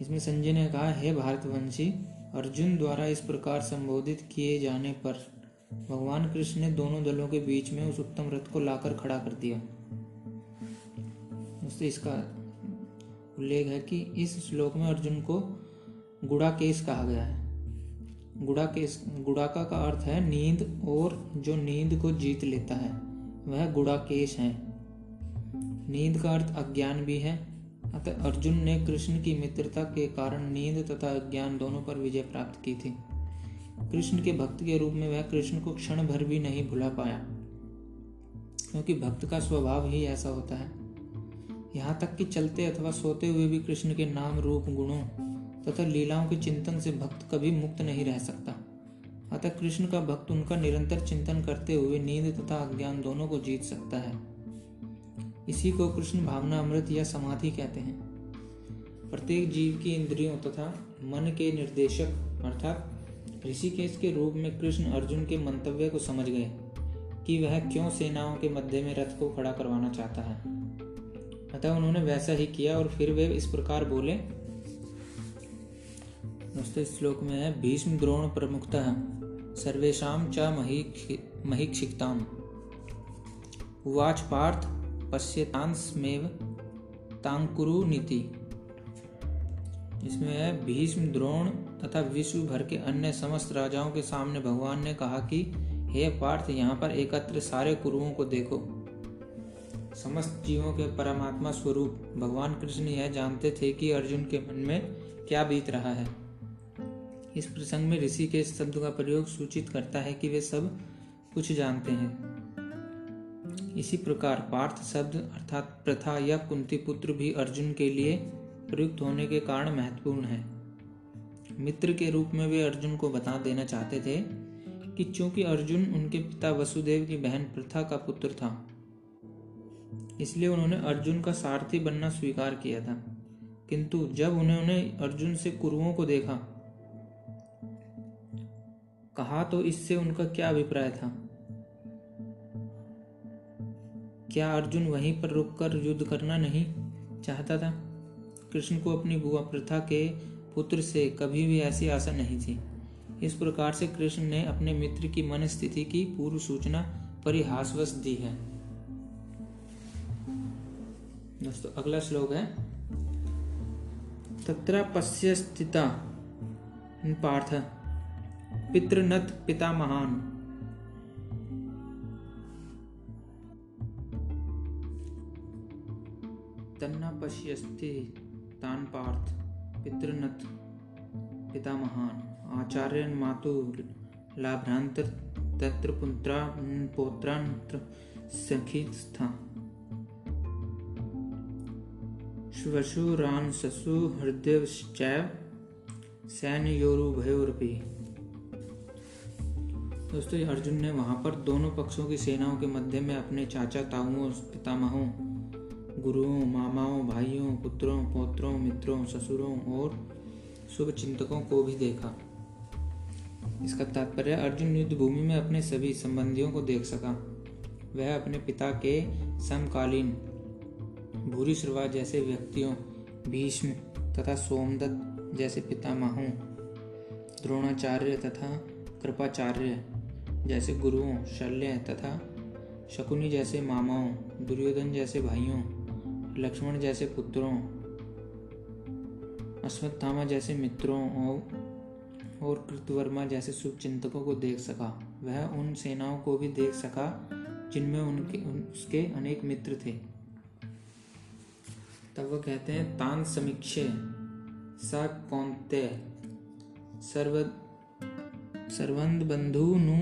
इसमें संजय ने कहा, हे भारतवंशी, अर्जुन द्वारा इस प्रकार संबोधित किए जाने पर भगवान कृष्ण ने दोनों दलों के बीच में उस उत्तम रथ को लाकर खड़ा कर दिया। उससे इसका उल्लेख है कि इस श्लोक में अर्जुन को गुड़ा केस कहा गया है। गुड़ा केस गुड़ाका का अर्थ है नींद और जो नींद को जीत लेता है, वह गुड़ा केश है। नींद का अर्थ अज्ञान भी है, अतः अर्जुन ने कृष्ण की मित्रता के कारण नींद तथा अज्ञान दोनों पर विजय प्राप्त की थी। कृष्ण के भक्त के रूप में वह कृष्ण को क्षण भर भी नहीं भुला पाया। क्योंकि भक्त का स्वभाव ही ऐसा होता है। यहाँ तक कि चलते अथवा सोते हुए भी कृष्ण के नाम, रूप, गुणों तथा लीलाओं के चिंतन से भक्त कभी मुक्त नहीं रह सकता। अतः कृष्ण का भक्त उनका निरंतर चिंतन करते हुए नींद तथा अज्ञान दोनों को जीत सकता है। इसी को कृष्ण भावना अमृत या समाधि कहते हैं। प्रत्येक जीव की इंद्रियों तथा मन के निर्देशक, अर्थात ऋषिकेश के रूप में कृष्ण अर्जुन के मंतव्य को समझ गए कि वह क्यों सेनाओं के मध्य में रथ को खड़ा करवाना चाहता है। अतः उन्होंने वैसा ही किया और फिर वे इस प्रकार बोले दोस्तों श्लोक में है, भीष्म द्रोण प्रमुखतः सर्वेशम च महिक्षिकताम। उवाच पार्थ पश्यतांसमेव तांकुरु नीति इसमें है, भीष्म द्रोण तथा विश्व भर के अन्य समस्त राजाओं के सामने भगवान ने कहा कि, हे पार्थ, यहाँ पर एकत्र सारे कुरुओं को देखो। समस्त जीवों के परमात्मा स्वरूप, भगवान कृष्ण यह जानते थे कि अर्जुन के मन में क्या बीत रहा है। इस प्रसंग में ऋषि के शब्द का प्रयोग सूचित करता है कि वे सब कुछ जानते हैं। इसी प्रकार पार्थ शब्द अर्थात प्रथा या कुंती पुत्र भी अर्जुन के लिए प्रयुक्त होने के कारण महत्वपूर्ण है। मित्र के रूप में वे अर्जुन को बता देना चाहते थे कि चूँकि अर्जुन उनके पिता वसुदेव की बहन प्रथा का पुत्र था, इसलिए उन्होंने अर्जुन का सारथी बनना स्वीकार किया था। किंतु जब उन्होंने अर्जुन से कुरुओं को देखा, कहा तो इससे उनका क्या अभिप्राय था? क्या अर्जुन वहीं पर रुककर युद्ध करना नहीं चाहता था? कृष्ण को अपनी बुआ प्रथा के पुत्र से कभी भी ऐसी आशा नहीं थी। इस प्रकार से कृष्ण ने अपने मित्र की मन स्थिति की पूर्व सूचना परिहासवश दी है। दोस्तों, अगला श्लोक है। तत्र पश्य स्थिता पार्थ पितृनत पिता महान। तन्ना पश्यस्ति तान पार्थ। पितृनत, पिता महान आचार्य मातु लाभ्रांत तत्र पुत्रा पौत्रांत्र सखी स्था। श्वशुरान ससु हृदय सैन्य योरुभयोरपि दोस्तों अर्जुन ने वहाँ पर दोनों पक्षों की सेनाओं के मध्य में अपने चाचा ताऊओं पितामहों गुरुओं, मामाओं, भाइयों, पुत्रों, पौत्रों, मित्रों, ससुरों और शुभ चिंतकों को भी देखा। इसका तात्पर्य अर्जुन युद्ध भूमि में अपने सभी संबंधियों को देख सका। वह अपने पिता के समकालीन भूरी श्रवा जैसे व्यक्तियों, भीष्म तथा सोमदत्त जैसे पितामहों, द्रोणाचार्य तथा कृपाचार्य जैसे गुरुओं, शल्य तथा शकुनी जैसे मामाओं, दुर्योधन जैसे भाइयों लक्ष्मण जैसे पुत्रों अश्वत्थामा जैसे मित्रों और और कृतवर्मा जैसे शुभ चिंतकों को देख सका। वह उन सेनाओं को भी देख सका, जिनमें उनके, उसके अनेक मित्र थे। तब वह कहते हैं तान समीक्षे, स सर्व सर्वंद बंधु नु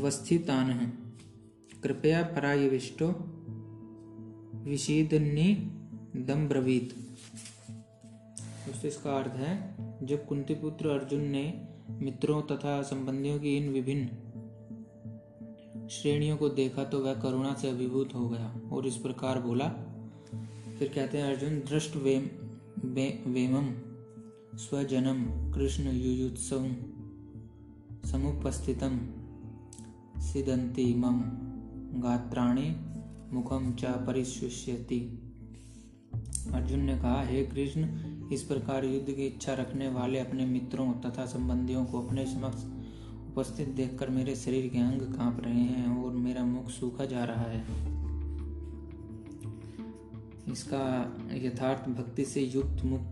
वस्थितान, कृपया परायविष्टो विषीदन्नी दम दोस्तों इसका अर्थ है जब कुंती पुत्र अर्जुन ने मित्रों तथा संबंधियों की इन विभिन्न श्रेणियों को देखा तो वह करुणा से अभिभूत हो गया और इस प्रकार बोला फिर कहते हैं अर्जुन दृष्ट वेम वे, वेमम स्वजनम कृष्ण युयुत्सव समुपस्थितम सिदंती मम गात्राणी मुखम च परिशुष्यति अर्जुन ने कहा, हे कृष्ण, इस प्रकार युद्ध की इच्छा रखने वाले अपने मित्रों तथा संबंधियों को अपने समक्ष उपस्थित देखकर मेरे शरीर के अंग काँप रहे हैं और मेरा मुख सूखा जा रहा है। इसका यथार्थ भक्ति से युक्त मुक्त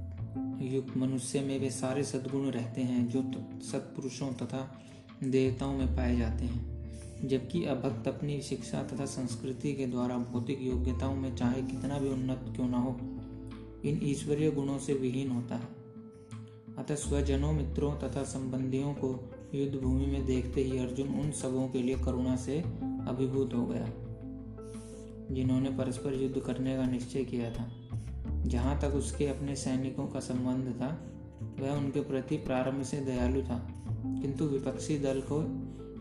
युक्त मनुष्य में वे सारे सद्गुण रहते हैं जो सत्पुरुषों तथा देवताओं में पाए जाते हैं। जबकि अभक्त अपनी शिक्षा तथा संस्कृति के द्वारा भौतिक योग्यताओं में चाहे कितना भी उन्नत क्यों न हो, इन ईश्वरीय गुणों से विहीन होता है। अतः स्वजनों, मित्रों तथा संबंधियों को युद्ध भूमि में देखते ही अर्जुन उन सबों के लिए करुणा से अभिभूत हो गया, जिन्होंने परस्पर युद्ध करने का निश्चय किया था। जहाँ तक उसके अपने सैनिकों का संबंध था, वह उनके प्रति प्रारंभ से दयालु था, किंतु विपक्षी दल को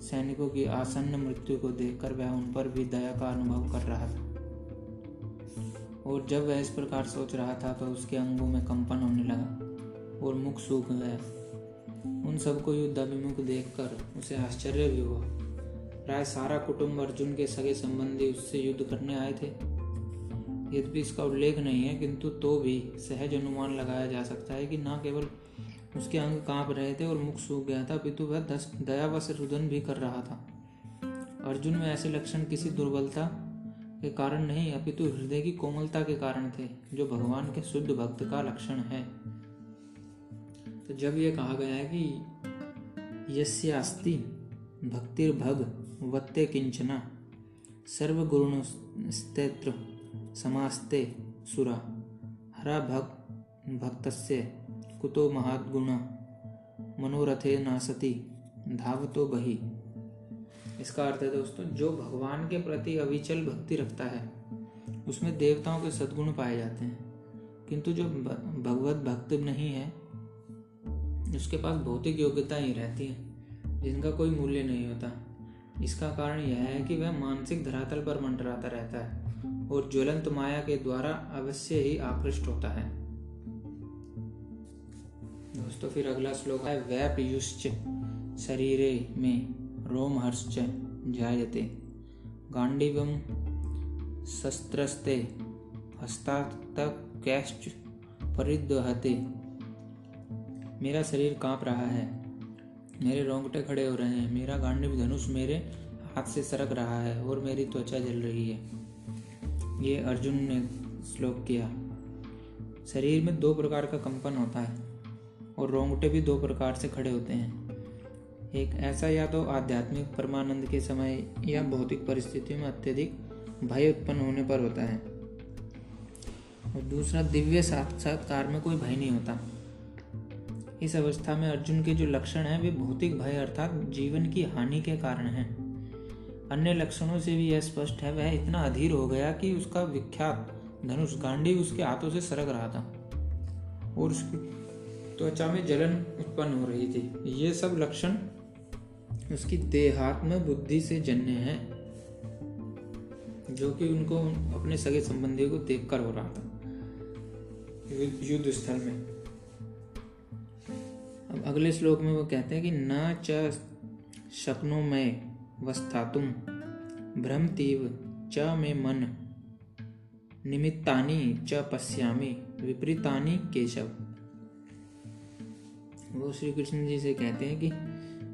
सैनिकों की आसन्न मृत्यु को देखकर वह उन पर भी दया का अनुभव कर रहा था। और जब वह इस प्रकार सोच रहा था तो उसके अंगों में कंपन होने लगा और मुख सूख गया। उन सबको युद्ध अभिमुख देखकर उसे आश्चर्य भी हुआ। प्राय सारा कुटुंब अर्जुन के सगे संबंधी उससे युद्ध करने आए थे। यद्यपि इसका उल्लेख नहीं है, किंतु तो भी सहज अनुमान लगाया जा सकता है कि न केवल उसके अंग काँप रहे थे और मुख सूख गया था, पितु वह दयावश रुदन भी कर रहा था। अर्जुन में ऐसे लक्षण किसी दुर्बलता के कारण नहीं, अपितु हृदय की कोमलता के कारण थे, जो भगवान के शुद्ध भक्त का लक्षण है। तो जब ये कहा गया है कि यस्यास्ति भक्तिर्भग वत्ते किंचना सर्वगुण स्तेत्र समास्ते सुरा, हरा भक्त भक्तस्य कुतो महात्गुण मनोरथे नासति, धावतो बही। इसका अर्थ है दोस्तों, जो भगवान के प्रति अविचल भक्ति रखता है, उसमें देवताओं के सद्गुण पाए जाते हैं। किंतु जो भगवत भक्त नहीं है, उसके पास भौतिक योग्यता ही रहती है, जिनका कोई मूल्य नहीं होता। इसका कारण यह है कि वह मानसिक धरातल पर मंडराता रहता है और ज्वलंत माया के द्वारा अवश्य ही आकृष्ट होता है। दोस्तों, फिर अगला श्लोक है, वैपयुश्च शरीरे में रोमहर्श्च जायते। गांडीवम शस्त्रस्ते हस्तातकैश्च परिदहते मेरा शरीर काँप रहा है, मेरे रोंगटे खड़े हो रहे हैं, मेरा गांडीव धनुष मेरे हाथ से सरक रहा है और मेरी त्वचा जल रही है। ये अर्जुन ने श्लोक किया। शरीर में दो प्रकार का कंपन होता है। और रोंगटे भी दो प्रकार से खड़े होते हैं। एक ऐसा या तो आध्यात्मिक परमानंद के समय या भौतिक परिस्थितियों में अत्यधिक भय उत्पन्न होने पर होता है। और दूसरा, दिव्य साक्षात्कार में कोई भय नहीं होता। इस अवस्था में अर्जुन के जो लक्षण हैं, वे भौतिक भय अर्थात जीवन की हानि के कारण हैं। अन्य लक्षणों से भी यह स्पष्ट है, वह इतना अधीर हो गया कि उसका विख्यात धनुष गांडी उसके हाथों से सरक रहा था। और उसकी त्वचा में जलन उत्पन्न हो रही थी। ये सब लक्षण उसकी देहात्म बुद्धि से जन्य हैं, जो कि उनको अपने सगे संबंधियों को देखकर हो रहा था। युद्ध स्थल में। अब अगले श्लोक में वो कहते हैं कि न च शक्नो में वस्थातुम भ्रमतीव च में मन निमित्तानि च पश्यामि विपरीतानि केशव। वो श्री कृष्ण जी से कहते हैं कि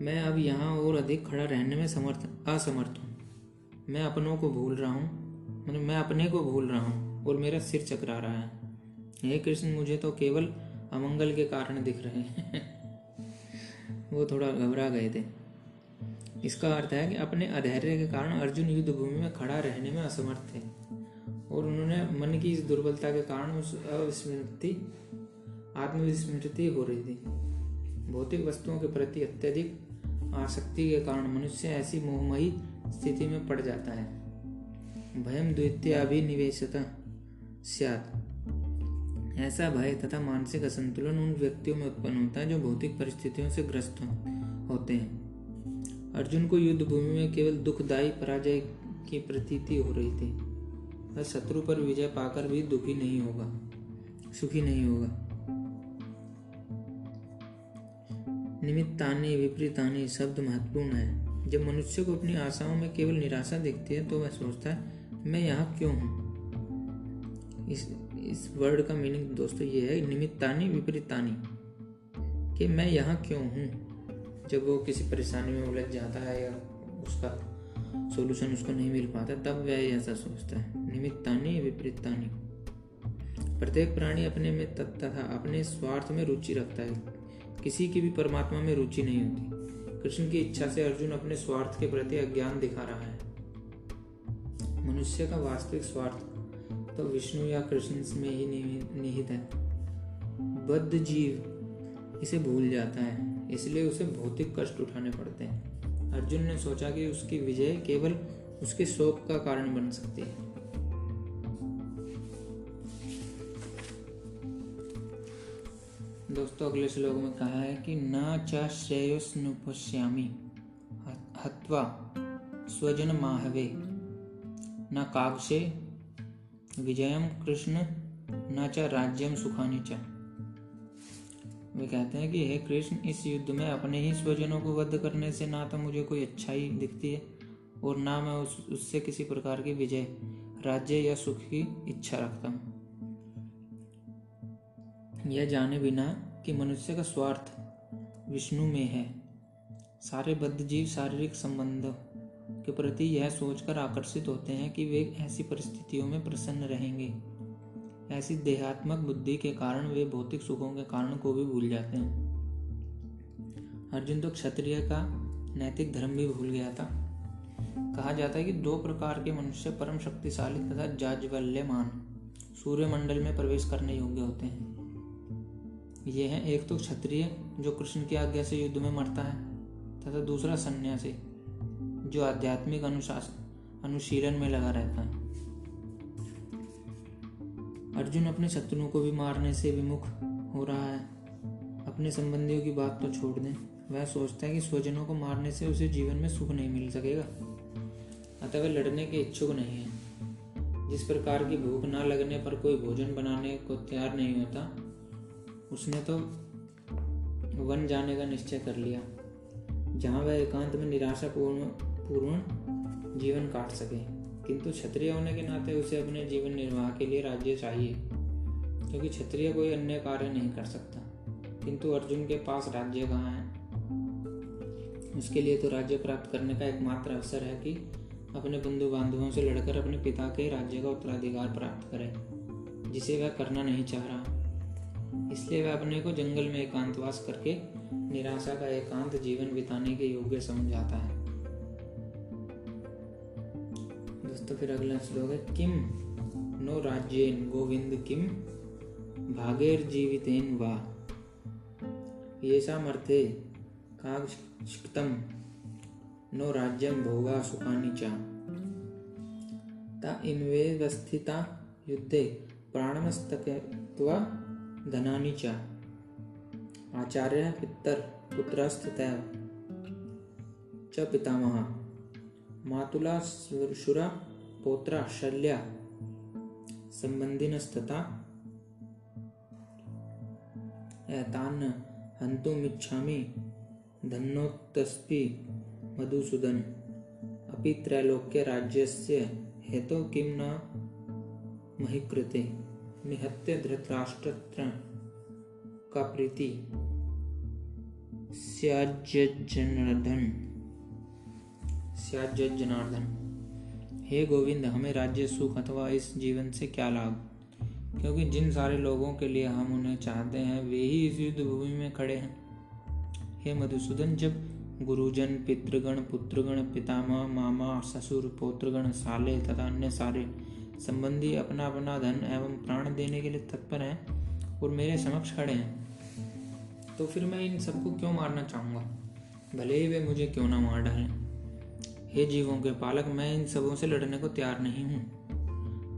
मैं अब यहाँ और अधिक खड़ा रहने में समर्थ, असमर्थ हूँ। मैं अपनों को भूल रहा हूँ मतलब मैं अपने को भूल रहा हूँ और मेरा सिर चकरा रहा है। हे कृष्ण, मुझे तो केवल अमंगल के कारण दिख रहे हैं। वो थोड़ा घबरा गए थे। इसका अर्थ है कि अपने अधैर्य के कारण अर्जुन युद्ध भूमि में खड़ा रहने में असमर्थ थे और उन्होंने मन की इस दुर्बलता के कारण उस अविस्मृति, आत्मविस्मृति हो रही थी। भौतिक वस्तुओं के प्रति अत्यधिक आसक्ति के कारण मनुष्य ऐसी मोहमयी स्थिति में पड़ जाता है। भयम द्वितीय अभिनिवेशता ऐसा भय तथा मानसिक असंतुलन उन व्यक्तियों में उत्पन्न होता है जो भौतिक परिस्थितियों से ग्रस्त होते हैं। अर्जुन को युद्ध भूमि में केवल दुखदायी पराजय की प्रतीति हो रही थी। वह शत्रु पर विजय पाकर भी दुखी नहीं होगा, सुखी नहीं होगा। निमित्तानी, विपरीतानी शब्द महत्वपूर्ण है। जब मनुष्य को अपनी आशाओं में केवल निराशा दिखती है तो वह सोचता है, मैं यहाँ क्यों हूँ? इस इस वर्ड का मीनिंग दोस्तों ये है, निमित्तानी, विपरीतानी, कि मैं यहाँ क्यों हूँ? जब वो किसी परेशानी में उलझ जाता है या उसका सोल्यूशन उसको नहीं मिल पाता, तब वह ऐसा सोचता है, निमित्तानी, विपरीतानी। प्रत्येक प्राणी अपने में तथा अपने स्वार्थ में रुचि रखता है। किसी की भी परमात्मा में रुचि नहीं होती। कृष्ण की इच्छा से अर्जुन अपने स्वार्थ के प्रति अज्ञान दिखा रहा है। मनुष्य का वास्तविक स्वार्थ तो विष्णु या कृष्ण में ही निहित है। बद्ध जीव इसे भूल जाता है, इसलिए उसे भौतिक कष्ट उठाने पड़ते हैं। अर्जुन ने सोचा कि उसकी विजय केवल उसके शोक का कारण बन सकती है। दोस्तों अगले श्लोक में कहा है कि न च श्रेयोस्नुपश्यामी हत्वा स्वजन माहवे। न काक्षे विजयम कृष्ण न च राज्यम सुखानी च। वे कहते हैं कि हे कृष्ण इस युद्ध में अपने ही स्वजनों को वध करने से ना तो मुझे कोई अच्छाई दिखती है और ना मैं उस, उससे किसी प्रकार की विजय राज्य या सुख की इच्छा रखता हूँ। यह जाने बिना कि मनुष्य का स्वार्थ विष्णु में है। सारे बद्ध जीव शारीरिक संबंधों के प्रति यह सोचकर आकर्षित होते हैं कि वे ऐसी परिस्थितियों में प्रसन्न रहेंगे। ऐसी देहात्मक बुद्धि के कारण वे भौतिक सुखों के कारण को भी भूल जाते हैं। अर्जुन तो क्षत्रिय का नैतिक धर्म भी भूल गया था। कहा जाता है कि दो प्रकार के मनुष्य परम शक्तिशाली तथा जाज्वल्यमान सूर्यमंडल में प्रवेश करने योग्य होते हैं। ये है, एक तो क्षत्रिय जो कृष्ण की आज्ञा से युद्ध में मरता है, तथा दूसरा सन्यासी जो आध्यात्मिक अनुशासन अनुशीलन में लगा रहता है। अर्जुन अपने शत्रुओं को भी मारने से विमुख हो रहा है। अपने संबंधियों की बात तो छोड़ दें, वह सोचता है कि स्वजनों को मारने से उसे जीवन में सुख नहीं मिल सकेगा, अतः वह लड़ने के इच्छुक नहीं है। जिस प्रकार की भूख ना लगने पर कोई भोजन बनाने को तैयार नहीं होता उसने तो वन जाने का निश्चय कर लिया, जहाँ वह एकांत में निराशा पूर्ण पूर्ण जीवन काट सके। किंतु क्षत्रिय होने के नाते उसे अपने जीवन निर्वाह के लिए राज्य चाहिए, क्योंकि क्षत्रिय कोई अन्य कार्य नहीं कर सकता। किंतु अर्जुन के पास राज्य कहाँ है? उसके लिए तो राज्य प्राप्त करने का एकमात्र अवसर है कि अपने बंधु बांधवों से लड़कर अपने पिता के राज्य का उत्तराधिकार प्राप्त करे, जिसे वह करना नहीं चाह रहा। इसलिए वह अपने को जंगल में एकांतवास करके निराशा का एकांत जीवन बिताने के योग्य समझ जाता है। दोस्तों, फिर अगला श्लोक है, किम नो राज्येन गोविंद किम भागेर जीवितेन वा। येषाम अर्थे काक्षिक्तम नो राज्यम भोगा सुखानी चा। ता इन्वेवस्थिता युद्धे प्राणमस्तकत्वा धनानि च। आचार्य पितर पुत्रस्तैव च पितामह। मातुला शुरा पौत्रा, शल्या संबंधिनस्तथा एतान् हन्तुमिच्छामि धन्नोत्तस्पि मधुसूदन। अपि त्रैलोक्य राज्यस्य हेतु किं न महिकृते। निहत्य धृतराष्ट्र का प्रीति जनार्दन जनार्दन हे गोविंद, हमें राज्य सुख अथवा इस जीवन से क्या लाभ? क्योंकि जिन सारे लोगों के लिए हम उन्हें चाहते हैं, वे ही इस युद्ध भूमि में खड़े हैं। हे मधुसूदन, जब गुरुजन, पितृगण, पुत्रगण, पितामह, मामा, ससुर पौत्रगण साले तथा अन्य सारे संबंधी अपना अपना धन एवं प्राण देने के लिए तत्पर हैं और मेरे समक्ष खड़े हैं। तो फिर मैं इन सबको क्यों मारना चाहूँगा? भले ही वे मुझे क्यों ना मार डालें। हे जीवों के पालक, मैं इन सबों से लड़ने को तैयार नहीं हूँ।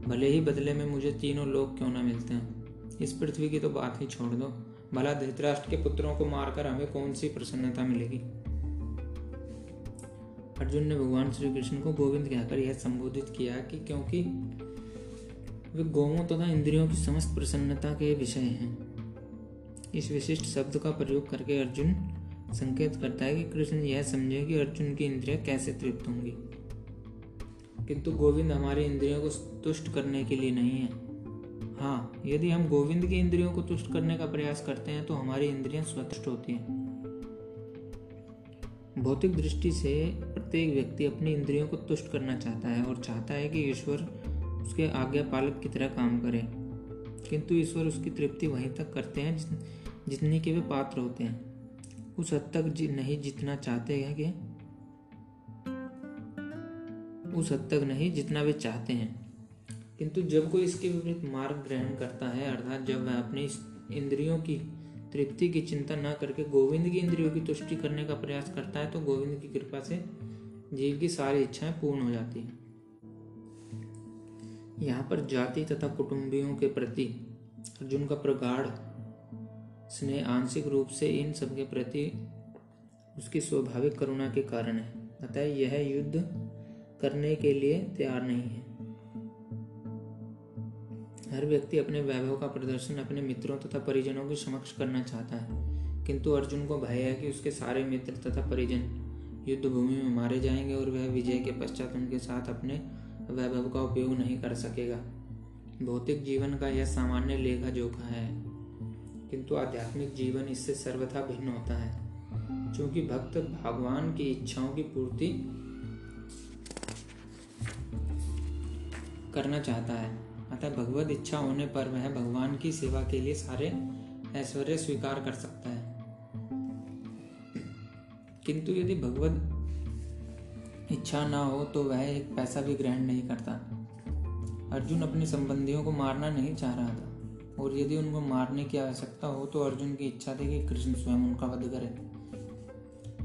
भले ही बदले में मुझे तीनों लोग क्यों ना मिलते हैं। इस पृथ्वी की तो बात ही छोड़ दो। भला धृतराष्ट्र के पुत्रों को मारकर हमें कौन सी प्रसन्नता मिलेगी? अर्जुन ने भगवान श्री कृष्ण को गोविंद कहकर यह संबोधित किया कि क्योंकि वे गौों तथा इंद्रियों की समस्त प्रसन्नता के विषय हैं। इस विशिष्ट शब्द का प्रयोग करके अर्जुन संकेत करता है कि कृष्ण यह समझे कि अर्जुन की इंद्रियाँ कैसे तृप्त होंगी। किंतु गोविंद हमारी इंद्रियों को तुष्ट करने के लिए नहीं है। हाँ यदि हम गोविंद की इंद्रियों को तुष्ट करने का प्रयास करते हैं तो हमारी इंद्रियाँ स्वतुष्ट होती हैं। भौतिक दृष्टि से प्रत्येक व्यक्ति अपनी इंद्रियों को तुष्ट करना चाहता है और चाहता है कि ईश्वर उसके आज्ञा पालक की तरह काम करें। किंतु ईश्वर उसकी तृप्ति वहीं तक करते हैं जितनी के वे पात्र होते हैं। उस हद तक जि, नहीं जितना चाहते हैं कि उस हद तक नहीं जितना वे चाहते हैं। किंतु जब कोई इसके विपरीत मार्ग ग्रहण करता है अर्थात जब वह अपनी इंद्रियों की तृप्ति की चिंता न करके गोविंद की इंद्रियों की तुष्टि करने का प्रयास करता है तो गोविंद की कृपा से जीव की सारी इच्छाएँ पूर्ण हो जाती हैं। यहाँ पर जाति तथा कुटुंबियों के प्रति अर्जुन का प्रगाढ़ स्नेह आंशिक रूप से इन सबके प्रति उसकी स्वाभाविक करुणा के कारण है। अतः यह युद्ध करने के लिए तैयार नहीं है। हर व्यक्ति अपने वैभव का प्रदर्शन अपने मित्रों तथा परिजनों के समक्ष करना चाहता है। किंतु अर्जुन को भय है कि उसके सारे मित्र तथा परिजन युद्ध भूमि में मारे जाएँगे और वह विजय के पश्चात उनके साथ अपने वैभव का उपयोग नहीं कर सकेगा। भौतिक जीवन का यह सामान्य लेखा जोखा है। किंतु आध्यात्मिक जीवन इससे सर्वथा भिन्न होता है। क्योंकि भक्त भगवान की इच्छाओं की पूर्ति करना चाहता है। अतः भगवत इच्छा होने पर वह भगवान की सेवा के लिए सारे ऐश्वर्य स्वीकार कर सकता है। किंतु यदि भगवत इच्छा ना हो तो वह एक पैसा भी ग्रहण नहीं करता। अर्जुन अपने संबंधियों को मारना नहीं चाह रहा था। और यदि उनको मारने की आवश्यकता हो तो अर्जुन की इच्छा थी कि कृष्ण स्वयं उनका वध करे।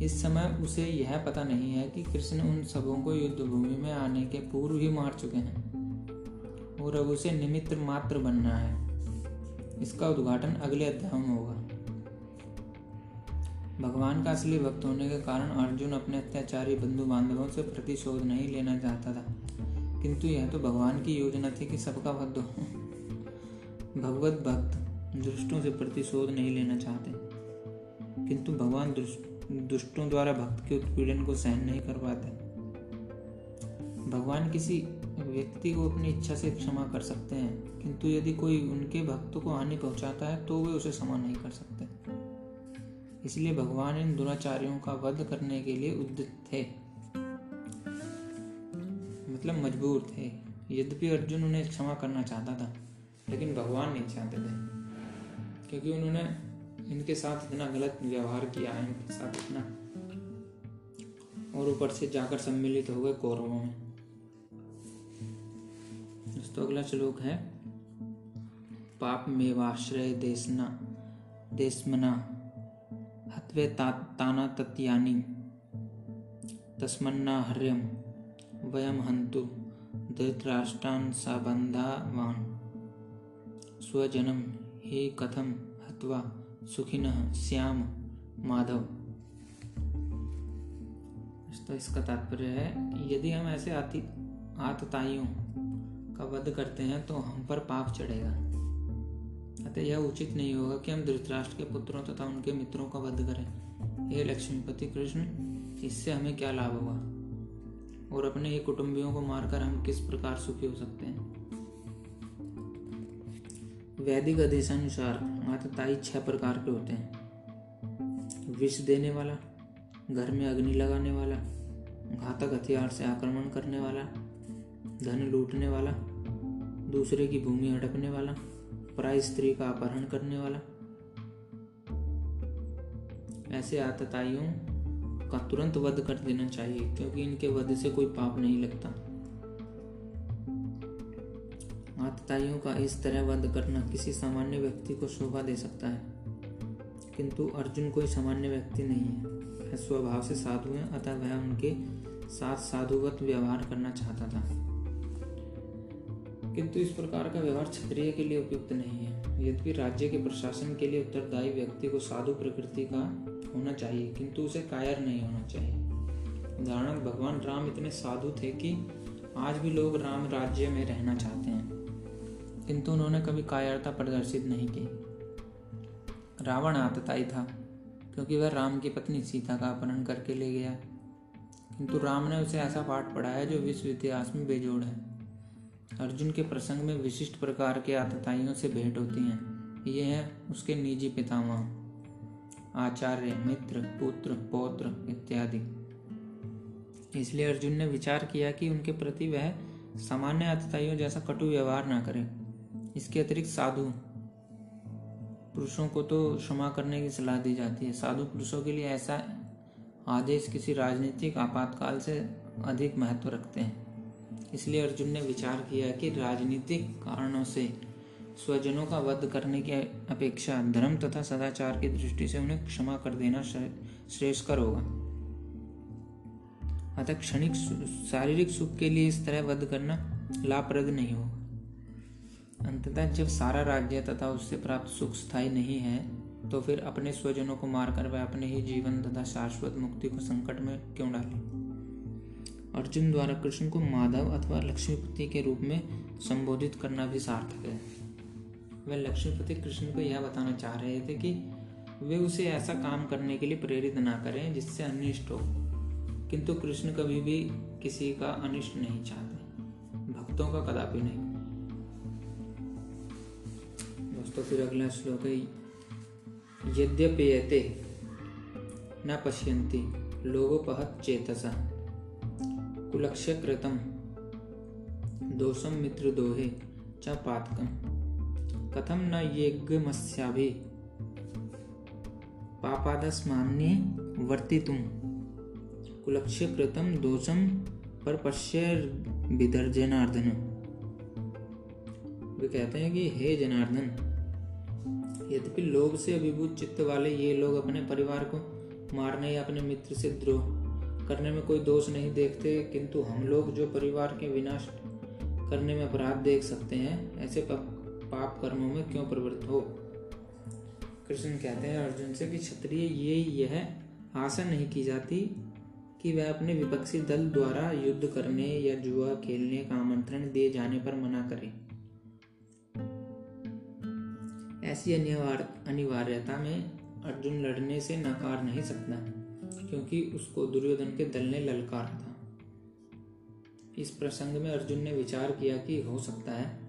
इस समय उसे यह पता नहीं है कि कृष्ण उन सबों को युद्ध भूमि में आने के पूर्व ही मार चुके हैं। और अब उसे निमित्त मात्र बनना है। इसका उद्घाटन अगले अध्याय में होगा। भगवान का असली भक्त होने के कारण अर्जुन अपने अत्याचारी बंधु बांधवों से प्रतिशोध नहीं लेना चाहता था। किंतु यह तो भगवान की योजना थी कि सबका वध हो। भगवत भक्त दुष्टों से प्रतिशोध नहीं लेना चाहते। किंतु भगवान दुष्टों द्वारा भक्त के उत्पीड़न को सहन नहीं कर पाते। भगवान किसी व्यक्ति को अपनी इच्छा से क्षमा कर सकते हैं, किंतु यदि कोई उनके भक्त को हानि पहुंचाता है तो वे उसे क्षमा नहीं कर सकते। इसलिए भगवान इन दुराचार्यों का वध करने के लिए उद्यत थे। मतलब मजबूर थे। यद्यपि अर्जुन उन्हें क्षमा करना चाहता था, लेकिन भगवान नहीं चाहते थे, क्योंकि उन्होंने इनके साथ इतना गलत व्यवहार किया है इनके साथ इतना और ऊपर से जाकर सम्मिलित हो गए कौरवों में। दोस्तों, अगला श्लोक है, पाप मेवाश्रय देशना देशमना। हत्वे ताना तत्यानी तस्मन्ना हर्यम वयम हंतु धृतराष्ट्रान् स्वजनम हे कथम हत्वा सुखिनः श्याम माधव। तो इसका तात्पर्य है, यदि हम ऐसे आती आतताइयों का वध करते हैं तो हम पर पाप चढ़ेगा। अतः यह उचित नहीं होगा कि हम धृतराष्ट्र के पुत्रों तथा उनके मित्रों का वध करें। हे लक्ष्मीपति कृष्ण, इससे हमें क्या लाभ होगा? और अपने ही कुटुंबियों को मारकर हम किस प्रकार सुखी हो सकते हैं? वैदिक आदेशानुसार आतताई छह प्रकार के होते हैं। विष देने वाला, घर में अग्नि लगाने वाला, घातक हथियार से आक्रमण करने वाला, धन लूटने वाला, दूसरे की भूमि हड़पने वाला पराई स्त्री का अपहरण करने वाला। ऐसे आतताइयों का तुरंत वध कर देना चाहिए, क्योंकि इनके वध से कोई पाप नहीं लगता। आतताइयों का इस तरह वध करना किसी सामान्य व्यक्ति को शोभा दे सकता है, किंतु अर्जुन कोई सामान्य व्यक्ति नहीं है। स्वभाव से साधु है, अतः वह उनके साथ साधुवत व्यवहार करना चाहता था। किंतु इस प्रकार का व्यवहार क्षत्रिय के लिए उपयुक्त नहीं है। यद्यपि राज्य के प्रशासन के लिए उत्तरदायी व्यक्ति को साधु प्रकृति का होना चाहिए, किंतु उसे कायर नहीं होना चाहिए। उदाहरण, भगवान राम इतने साधु थे कि आज भी लोग राम राज्य में रहना चाहते हैं, किंतु उन्होंने कभी कायरता प्रदर्शित नहीं की। रावण आतताई था, क्योंकि वह राम की पत्नी सीता का अपहरण करके ले गया। किंतु राम ने उसे ऐसा पाठ पढ़ाया जो विश्व इतिहास में बेजोड़ है। अर्जुन के प्रसंग में विशिष्ट प्रकार के आतताइयों से भेंट होती हैं। ये हैं उसके निजी पितामह, आचार्य, मित्र, पुत्र, पौत्र इत्यादि। इसलिए अर्जुन ने विचार किया कि उनके प्रति वह सामान्य आतताइयों जैसा कटु व्यवहार ना करे। इसके अतिरिक्त साधु पुरुषों को तो क्षमा करने की सलाह दी जाती है। साधु पुरुषों के लिए ऐसा आदेश किसी राजनीतिक आपातकाल से अधिक महत्व रखते हैं। इसलिए अर्जुन ने विचार किया कि राजनीतिक कारणों से स्वजनों का वध करने की अपेक्षा धर्म तथा सदाचार की दृष्टि से उन्हें क्षमा कर देना श्रेष्ठकर होगा। अतः क्षणिक शारीरिक सुख के लिए इस तरह वध करना लाभप्रद नहीं होगा। अंततः जब सारा राज्य तथा उससे प्राप्त सुख स्थायी नहीं है तो फिर अपने स्वजनों को मारकर वह अपने ही जीवन तथा शाश्वत मुक्ति को संकट में क्यों डाले? अर्जुन द्वारा कृष्ण को माधव अथवा लक्ष्मीपति के रूप में संबोधित करना भी सार्थक है। वह लक्ष्मीपति कृष्ण को यह बताना चाह रहे थे कि वे उसे ऐसा काम करने के लिए प्रेरित ना करें जिससे अनिष्ट हो। किंतु कृष्ण कभी भी किसी का अनिष्ट नहीं चाहते। भक्तों का कदापि नहीं। तो फिर अगला श्लोक है यद्यपेयते न पश्यन्ति, लोगोपहत चेतसा। कुलक्ष्य दोषम मित्र दोहे च पातकम कथम न यज्ञमस्याभि? पापादस्मान्ये वर्तितुम कुलक्ष्य कृतम दोषम पर पश्य विदर्जनार्दन वे कहते हैं कि, हे जनार्दन, यद्यपि लोग से अभिभूत चित्त वाले ये लोग अपने परिवार को मारने या अपने मित्र से द्रोह करने में कोई दोष नहीं देखते, किंतु हम लोग जो परिवार के विनाश करने में अपराध देख सकते हैं, ऐसे पाप कर्मों में क्यों प्रवृत्त हो? कृष्ण कहते हैं, अर्जुन से कि क्षत्रिय ये यह आशा नहीं की जाती कि वह अपने विपक्षी दल द्वारा युद्ध करने या जुआ खेलने का आमंत्रण दिए जाने पर मना करे। ऐसी अनिवार्यता में अर्जुन लड़ने से नकार नहीं सकता। क्योंकि उसको दुर्योधन के दल ने ललकारा था इस प्रसंग में अर्जुन ने विचार किया कि हो सकता है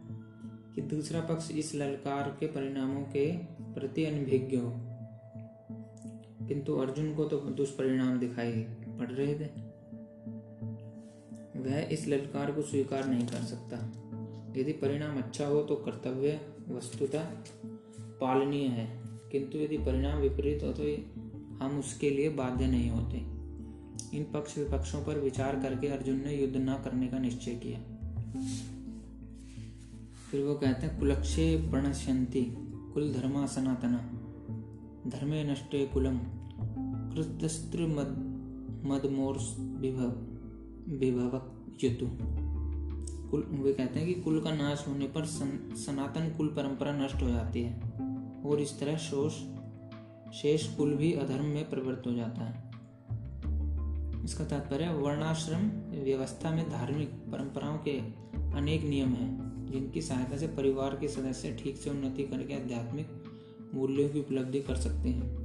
कि दूसरा पक्ष इस ललकार के परिणामों के प्रति अनभिज्ञ हो। किंतु अर्जुन को तो दुष्परिणाम दिखाई पड़ रहे थे। वह इस ललकार को स्वीकार नहीं कर सकता। यदि परिणाम अच्छा हो तो कर्तव्य वस्तुतः पालनीय है। किंतु यदि परिणाम विपरीत हो तो हम उसके लिए बाध्य नहीं होते। इन पक्ष विपक्षों पर विचार करके अर्जुन ने युद्ध न करने का निश्चय किया। फिर वो कहते हैं कुलक्षे प्रणश्यंती कुल धर्मा सनातना धर्मे नष्टे कुलम कृतस्त्र मद मदमोर्स विभव विभव युतु। कुल वे कहते हैं कि कुल का नाश होने पर सन, सनातन कुल परंपरा नष्ट हो जाती है। और इस तरह शोष शेष कुल भी अधर्म में प्रवृत्त हो जाता है। इसका तात्पर्य वर्णाश्रम व्यवस्था में धार्मिक परंपराओं के अनेक नियम हैं, जिनकी सहायता से परिवार के सदस्य ठीक से उन्नति करके आध्यात्मिक मूल्यों की उपलब्धि कर सकते हैं।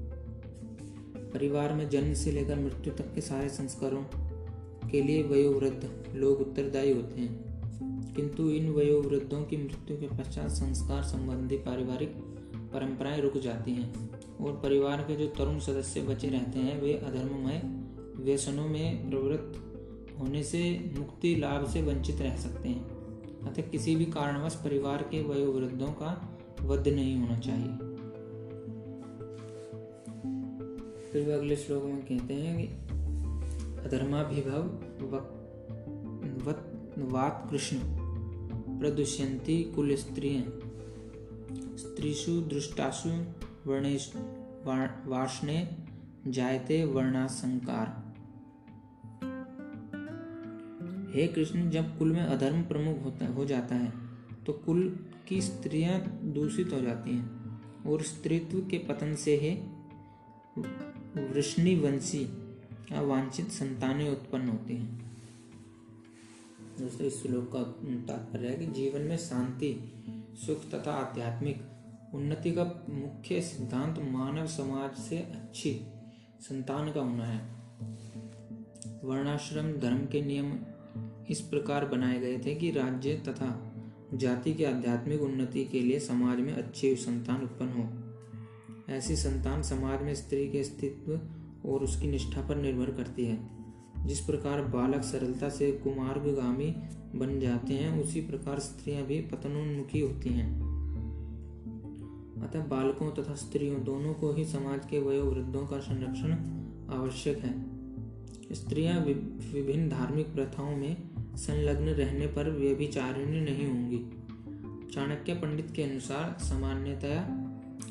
परिवार में जन्म से लेकर मृत्यु तक के सारे संस्कारों के लिए वयोवृद्ध लोग उत्तरदायी होते हैं। किंतु इन वयोवृद्धों की मृत्यु के पश्चात संस्कार संबंधी पारिवारिक परंपराएँ रुक जाती हैं। और परिवार के जो तरुण सदस्य बचे रहते हैं, वे अधर्ममय व्यसनों में प्रवृत्त होने से मुक्ति लाभ से वंचित रह सकते हैं। अतः किसी भी कारणवश परिवार के वयोवृद्धों का वध नहीं होना चाहिए। फिर वे अगले श्लोक में कहते हैं कि, अधर्माभिभव वात कृष्ण, प्रदुष्यंती कुल स्त्रिय, स्त्रीषु दृष्टासु वर्णेश जायते वर्णासंकार। हे कृष्ण, जब कुल में अधर्म प्रमुख होता हो जाता है तो कुल की स्त्रियाँ दूषित हो जाती हैं और स्त्रीत्व के पतन से ही वृष्णिवंशी अवांछित संतानें उत्पन्न होती हैं। दोस्तों, इस श्लोक का तात्पर्य है कि जीवन में शांति, सुख तथा आध्यात्मिक उन्नति का मुख्य सिद्धांत मानव समाज से अच्छी संतान का होना है। वर्णाश्रम, धर्म के नियम इस प्रकार बनाए गए थे कि राज्य तथा जाति की आध्यात्मिक उन्नति के लिए समाज में अच्छी संतान उत्पन्न हो। ऐसी संतान समाज में स्त्री के अस्तित्व और उसकी निष्ठा पर निर्भर करती है। जिस प्रकार बालक सरलता से कुमार्गामी बन जाते हैं, उसी प्रकार स्त्रियाँ भी पतनोन्मुखी होती हैं। अतः बालकों तथा स्त्रियों दोनों को ही समाज के वयोवृद्धों का संरक्षण आवश्यक है। स्त्रियाँ विभिन्न धार्मिक प्रथाओं में संलग्न रहने पर व्यभिचारिणी नहीं होंगी। चाणक्य पंडित के अनुसार सामान्यतया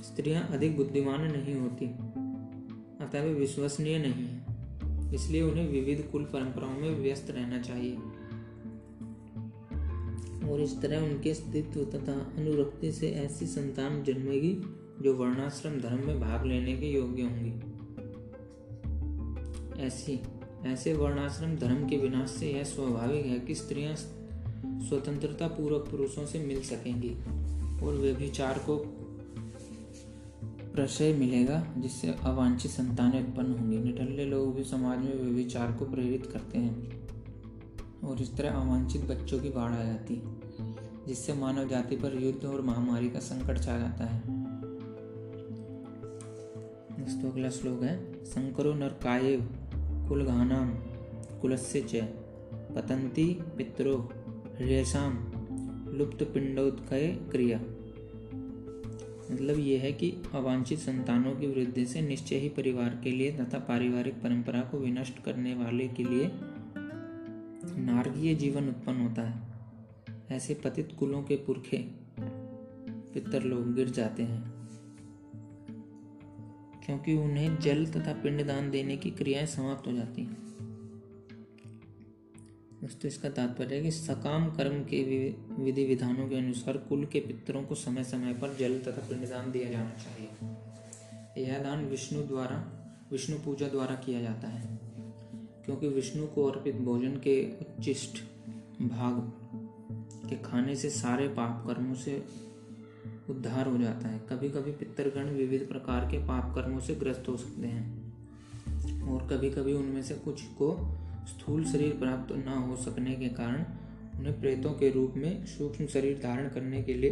स्त्रियाँ अधिक बुद्धिमान नहीं होती, अतः वे विश्वसनीय नहीं है। इसलिए उन्हें विविध कुल परंपराओं में व्यस्त रहना चाहिए। और इस तरह उनके अस्तित्व तथा अनुरक्ति से ऐसी संतान जन्मेगी जो वर्णाश्रम धर्म में भाग लेने के योग्य होंगी। ऐसी, ऐसे वर्णाश्रम धर्म के विनाश से यह स्वाभाविक है कि स्त्रियाँ स्वतंत्रता पूर्वक पुरुषों से मिल सकेंगी और वे भी चार को प्रशय मिलेगा, जिससे अवांछित संतानें उत्पन्न होंगी। निठल्ले लोग भी समाज में वे विचार को प्रेरित करते हैं। और इस तरह अवांछित बच्चों की बाढ़ आ जाती है, जिससे मानव जाति पर युद्ध और महामारी का संकट छा जाता है। दोस्तों, अगला श्लोक है संकरो नरकायेव कुलघानां कुलस्य च पतन्ति पितरो रेशाम लुप्तपिंडोत्कय क्रिया। मतलब ये है कि अवांछित संतानों की वृद्धि से निश्चय ही परिवार के लिए तथा पारिवारिक परंपरा को विनष्ट करने वाले के लिए नारकीय जीवन उत्पन्न होता है। ऐसे पतित कुलों के पुरखे पितर लोग गिर जाते हैं। क्योंकि उन्हें जल तथा पिंडदान देने की क्रियाएँ समाप्त हो जाती हैं। दोस्तों इसका तात्पर्य है कि सकाम कर्म के विधि विधानों के अनुसार कुल के पितरों को समय समय पर जल तथा पिंडदान दिया जाना चाहिए। यह दान विष्णु द्वारा, विष्णु पूजा द्वारा किया जाता है। क्योंकि विष्णु को अर्पित भोजन के उच्चिष्ट भाग के खाने से सारे पाप कर्मों से उद्धार हो जाता है। कभी कभी पितरगण विविध प्रकार के पाप कर्मों से ग्रस्त हो सकते हैं और कभी कभी उनमें से कुछ को स्थूल शरीर प्राप्त न हो सकने के कारण उन्हें प्रेतों के रूप में सूक्ष्म शरीर धारण करने के लिए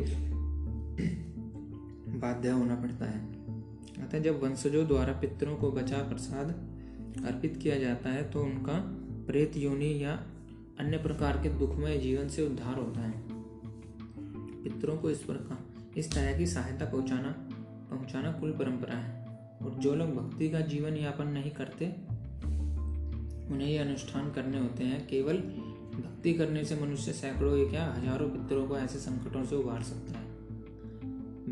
बाध्य होना पड़ता है। अतः जब वंशजों द्वारा पितरों को बचा प्रसाद अर्पित किया जाता है तो उनका प्रेत, योनि या अन्य प्रकार के दुखमय जीवन से उद्धार होता है। पितरों को इस प्रकार, इस तरह की सहायता पहुंचाना पहुंचाना कुल परंपरा है। और जो लोग भक्ति का जीवन यापन नहीं करते, उन्हें ये अनुष्ठान करने होते हैं। केवल भक्ति करने से मनुष्य सैकड़ों या क्या हज़ारों पितरों को ऐसे संकटों से उबार सकता है।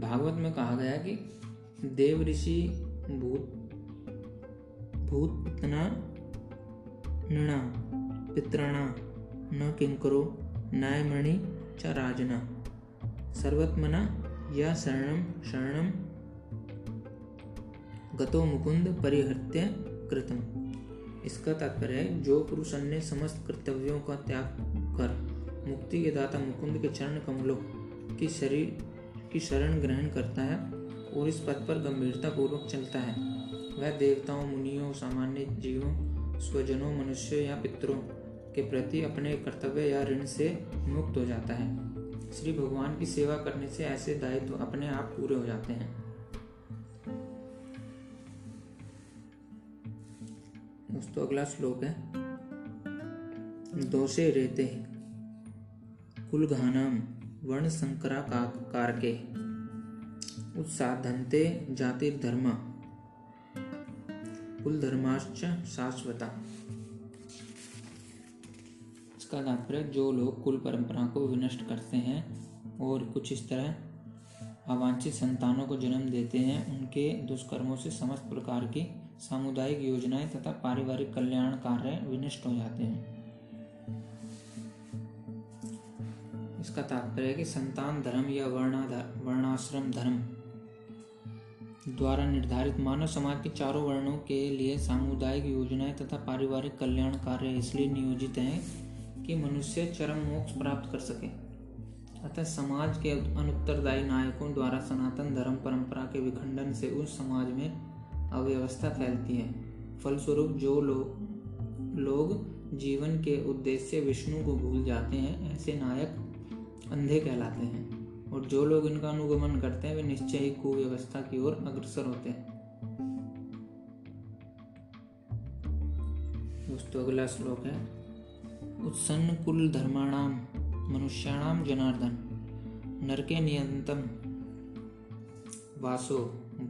भागवत में कहा गया कि देव ऋषि भूत भूत पितना नृणा, पितृणा, न किंकरो न्यायमणि च राजना। सर्वत्मना, या शरणम शरणम गतो मुकुंद परिहत्य कृतम। इसका तात्पर्य है, जो पुरुष अन्य समस्त कर्तव्यों का त्याग कर, मुक्ति के दाता मुकुंद के चरण कमलों की शरीर की शरण ग्रहण करता है और इस पद पर गंभीरता पूर्वक चलता है। वह देवताओं, मुनियों, सामान्य जीवों, स्वजनों, मनुष्य या पितरों के प्रति अपने कर्तव्य या ऋण से मुक्त हो जाता है। श्री भगवान की सेवा करने से ऐसे दायित्व अपने आप पूरे हो जाते हैं। दोस्तों, अगला श्लोक है। दोषे रेते कुलघानाम वर्ण संकरा कारके। उत्साधनते जातिर्धर्म कुल धर्माश्च शाश्वता। इसका तात्पर्य जो लोग कुल परंपरा को विनष्ट करते हैं और कुछ इस तरह अवांछित संतानों को जन्म देते हैं, उनके दुष्कर्मों से समस्त प्रकार की सामुदायिक योजनाएँ तथा पारिवारिक कल्याण कार्य विनष्ट हो जाते हैं। इसका तात्पर्य है कि संतान धर्म या वर्णाश्रम धर्म द्वारा निर्धारित मानव समाज के चारों वर्णों के लिए सामुदायिक योजनाएँ तथा पारिवारिक कल्याण कार्य इसलिए नियोजित हैं कि मनुष्य चरम मोक्ष प्राप्त कर सके। अतः समाज के अनुत्तरदायी नायकों द्वारा सनातन धर्म परंपरा के विखंडन से उस समाज में अव्यवस्था फैलती है। फलस्वरूप जो लोग लोग जीवन के उद्देश्य विष्णु को भूल जाते हैं, ऐसे नायक अंधे कहलाते हैं। और जो लोग इनका अनुगमन करते हैं, वे निश्चय ही कुव्यवस्था की ओर अग्रसर होते हैं। दोस्तों, अगला श्लोक है, उत्सन्न कुल धर्माणाम, मनुष्याणाम जनार्दन, नरके नियंतम, वासो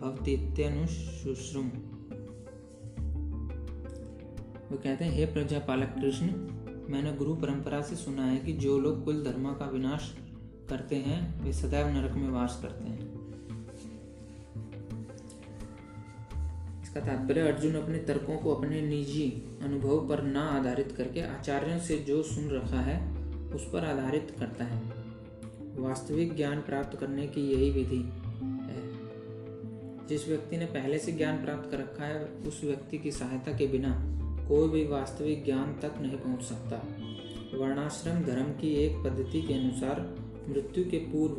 भक्तित्यनुशुश्रुम वो कहते हैं, हे प्रजापालक कृष्ण, मैंने गुरु परंपरा से सुना है कि जो लोग कुल धर्म का विनाश करते हैं, वे सदैव नरक में वास करते हैं। इसका तात्पर्य, अर्जुन अपने तर्कों को अपने निजी अनुभव पर न आधारित करके आचार्यों से जो सुन रखा है, उस पर आधारित करता है। वास्तविक ज्ञान प्राप्त करने की यही विधि है। जिस व्यक्ति ने पहले से ज्ञान प्राप्त कर रखा है, उस व्यक्ति की सहायता के बिना कोई भी वास्तविक ज्ञान तक नहीं पहुँच सकता। वर्णाश्रम धर्म की एक पद्धति के अनुसार मृत्यु के पूर्व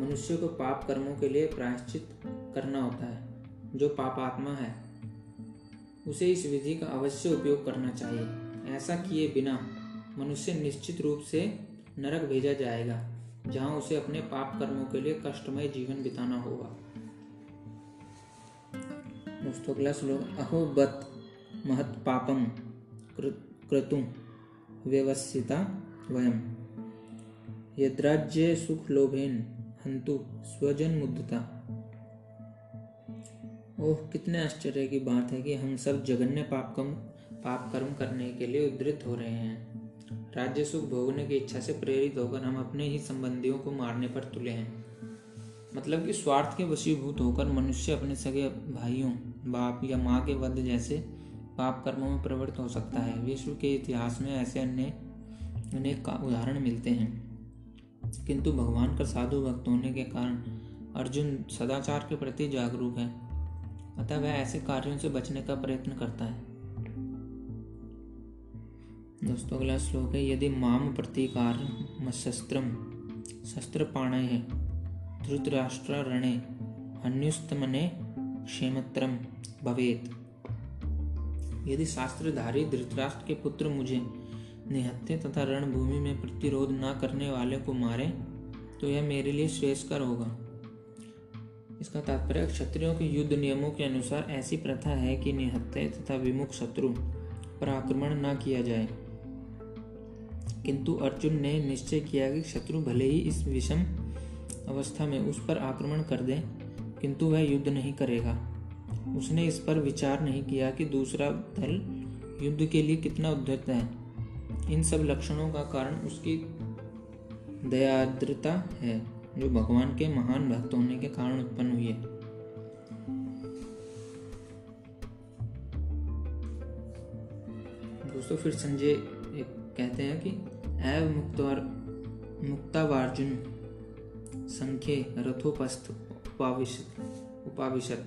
मनुष्य को पाप कर्मों के लिए प्रायश्चित करना होता है, जो पापात्मा है। उसे इस विधि का अवश्य उपयोग करना चाहिए। ऐसा किए बिना मनुष्य निश्चित रूप से नरक भेजा जाएगा, जहाँ उसे अपने पाप कर्मों के लिए कष्टमय जीवन बिताना होगा। दोस्तों, अगला श्लोक अहो बत महत पापम क्रतु व्यवस्थिता वयम। यद्राज्य सुख लोभेन हंतु स्वजन मुद्दता ओह, कितने आश्चर्य की बात है कि हम सब जघन्य पाप कम, पाप कर्म करने के लिए उद्धृत हो रहे हैं। राज्य सुख भोगने की इच्छा से प्रेरित होकर हम अपने ही संबंधियों को मारने पर तुले हैं। मतलब कि स्वार्थ के वशीभूत होकर मनुष्य अपने सगे भाइयों, बाप या माँ के वध जैसे पाप कर्मों में प्रवृत्त हो सकता है। विश्व के इतिहास में ऐसे अन्य, अनेक उदाहरण मिलते हैं। किंतु भगवान का साधु भक्त होने के कारण अर्जुन सदाचार के प्रति जागरूक है। अतः वह ऐसे कार्यों से बचने का प्रयत्न करता है। दोस्तों, अगला श्लोक है, यदि माम प्रतिकार शस्त्रम शस्त्र पाणय है धृतराष्ट्र रणे अन्युस्तमने क्षेमत्रम भवेत। यदि शास्त्रधारी धृतराष्ट्र के पुत्र मुझे निहत्ते तथा रणभूमि में प्रतिरोध न करने वाले को मारे तो यह मेरे लिए श्रेष्ठकर होगा। इसका तात्पर्य, क्षत्रियों के युद्ध नियमों के अनुसार ऐसी प्रथा है कि निहत्ते तथा विमुख शत्रु पर आक्रमण न किया जाए। किंतु अर्जुन ने निश्चय किया कि शत्रु भले ही इस विषम अवस्था में उस पर आक्रमण कर दे, किंतु वह युद्ध नहीं करेगा। उसने इस पर विचार नहीं किया कि दूसरा दल युद्ध के लिए कितना उद्धत है। इन सब लक्षणों का कारण उसकी दयाद्रता है, जो भगवान के महान भक्त होने के कारण उत्पन्न हुई है। दोस्तों, फिर संजय कहते हैं कि एव मुक्तवार, मुक्तावार्जुन संख्य रथोपस्थ उपाविशत उपाविशत।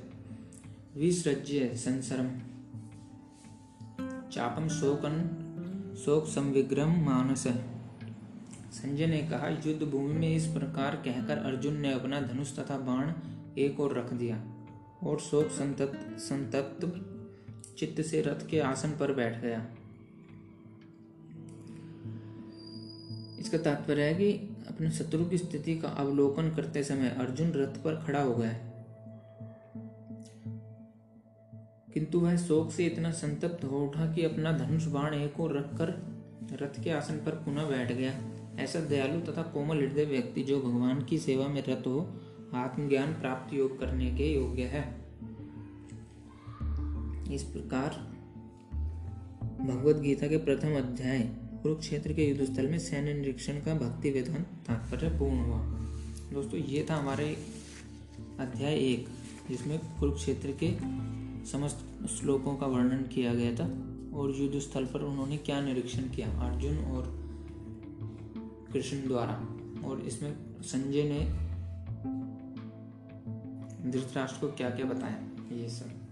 विसृज्य संसरम। चापम शोकन शोक संविग्रम मानस। संजय ने कहा युद्ध भूमि में इस प्रकार कहकर अर्जुन ने अपना धनुष तथा बाण एक और रख दिया और शोक संतप्त संतप्त चित्त से रथ के आसन पर बैठ गया। इसका तात्पर्य है कि अपने शत्रु की स्थिति का अवलोकन करते समय अर्जुन रथ पर खड़ा हो गया। किंतु वह शोक से इतना संतप्त हो उठा कि अपना धनुष बाण एक और रखकर रथ के आसन पर पुनः बैठ गया। ऐसा दयालु तथा कोमल हृदय व्यक्ति जो भगवान की सेवा में रत हो, आत्मज्ञान प्राप्त योग करने के योग्य है। इस प्रकार भगवत गीता के प्रथम अध्याय कुरुक्षेत्र के युद्ध स्थल में सैन्य निरीक्षण का भक्ति विधान तात्पर्य पूर्ण हुआ। दोस्तों, ये था हमारे अध्याय एक, जिसमें कुरुक्षेत्र के समस्त श्लोकों का वर्णन किया गया था और युद्ध स्थल पर उन्होंने क्या निरीक्षण किया? अर्जुन और कृष्ण द्वारा। और इसमें संजय ने धृतराष्ट्र को क्या क्या बताया? ये सब।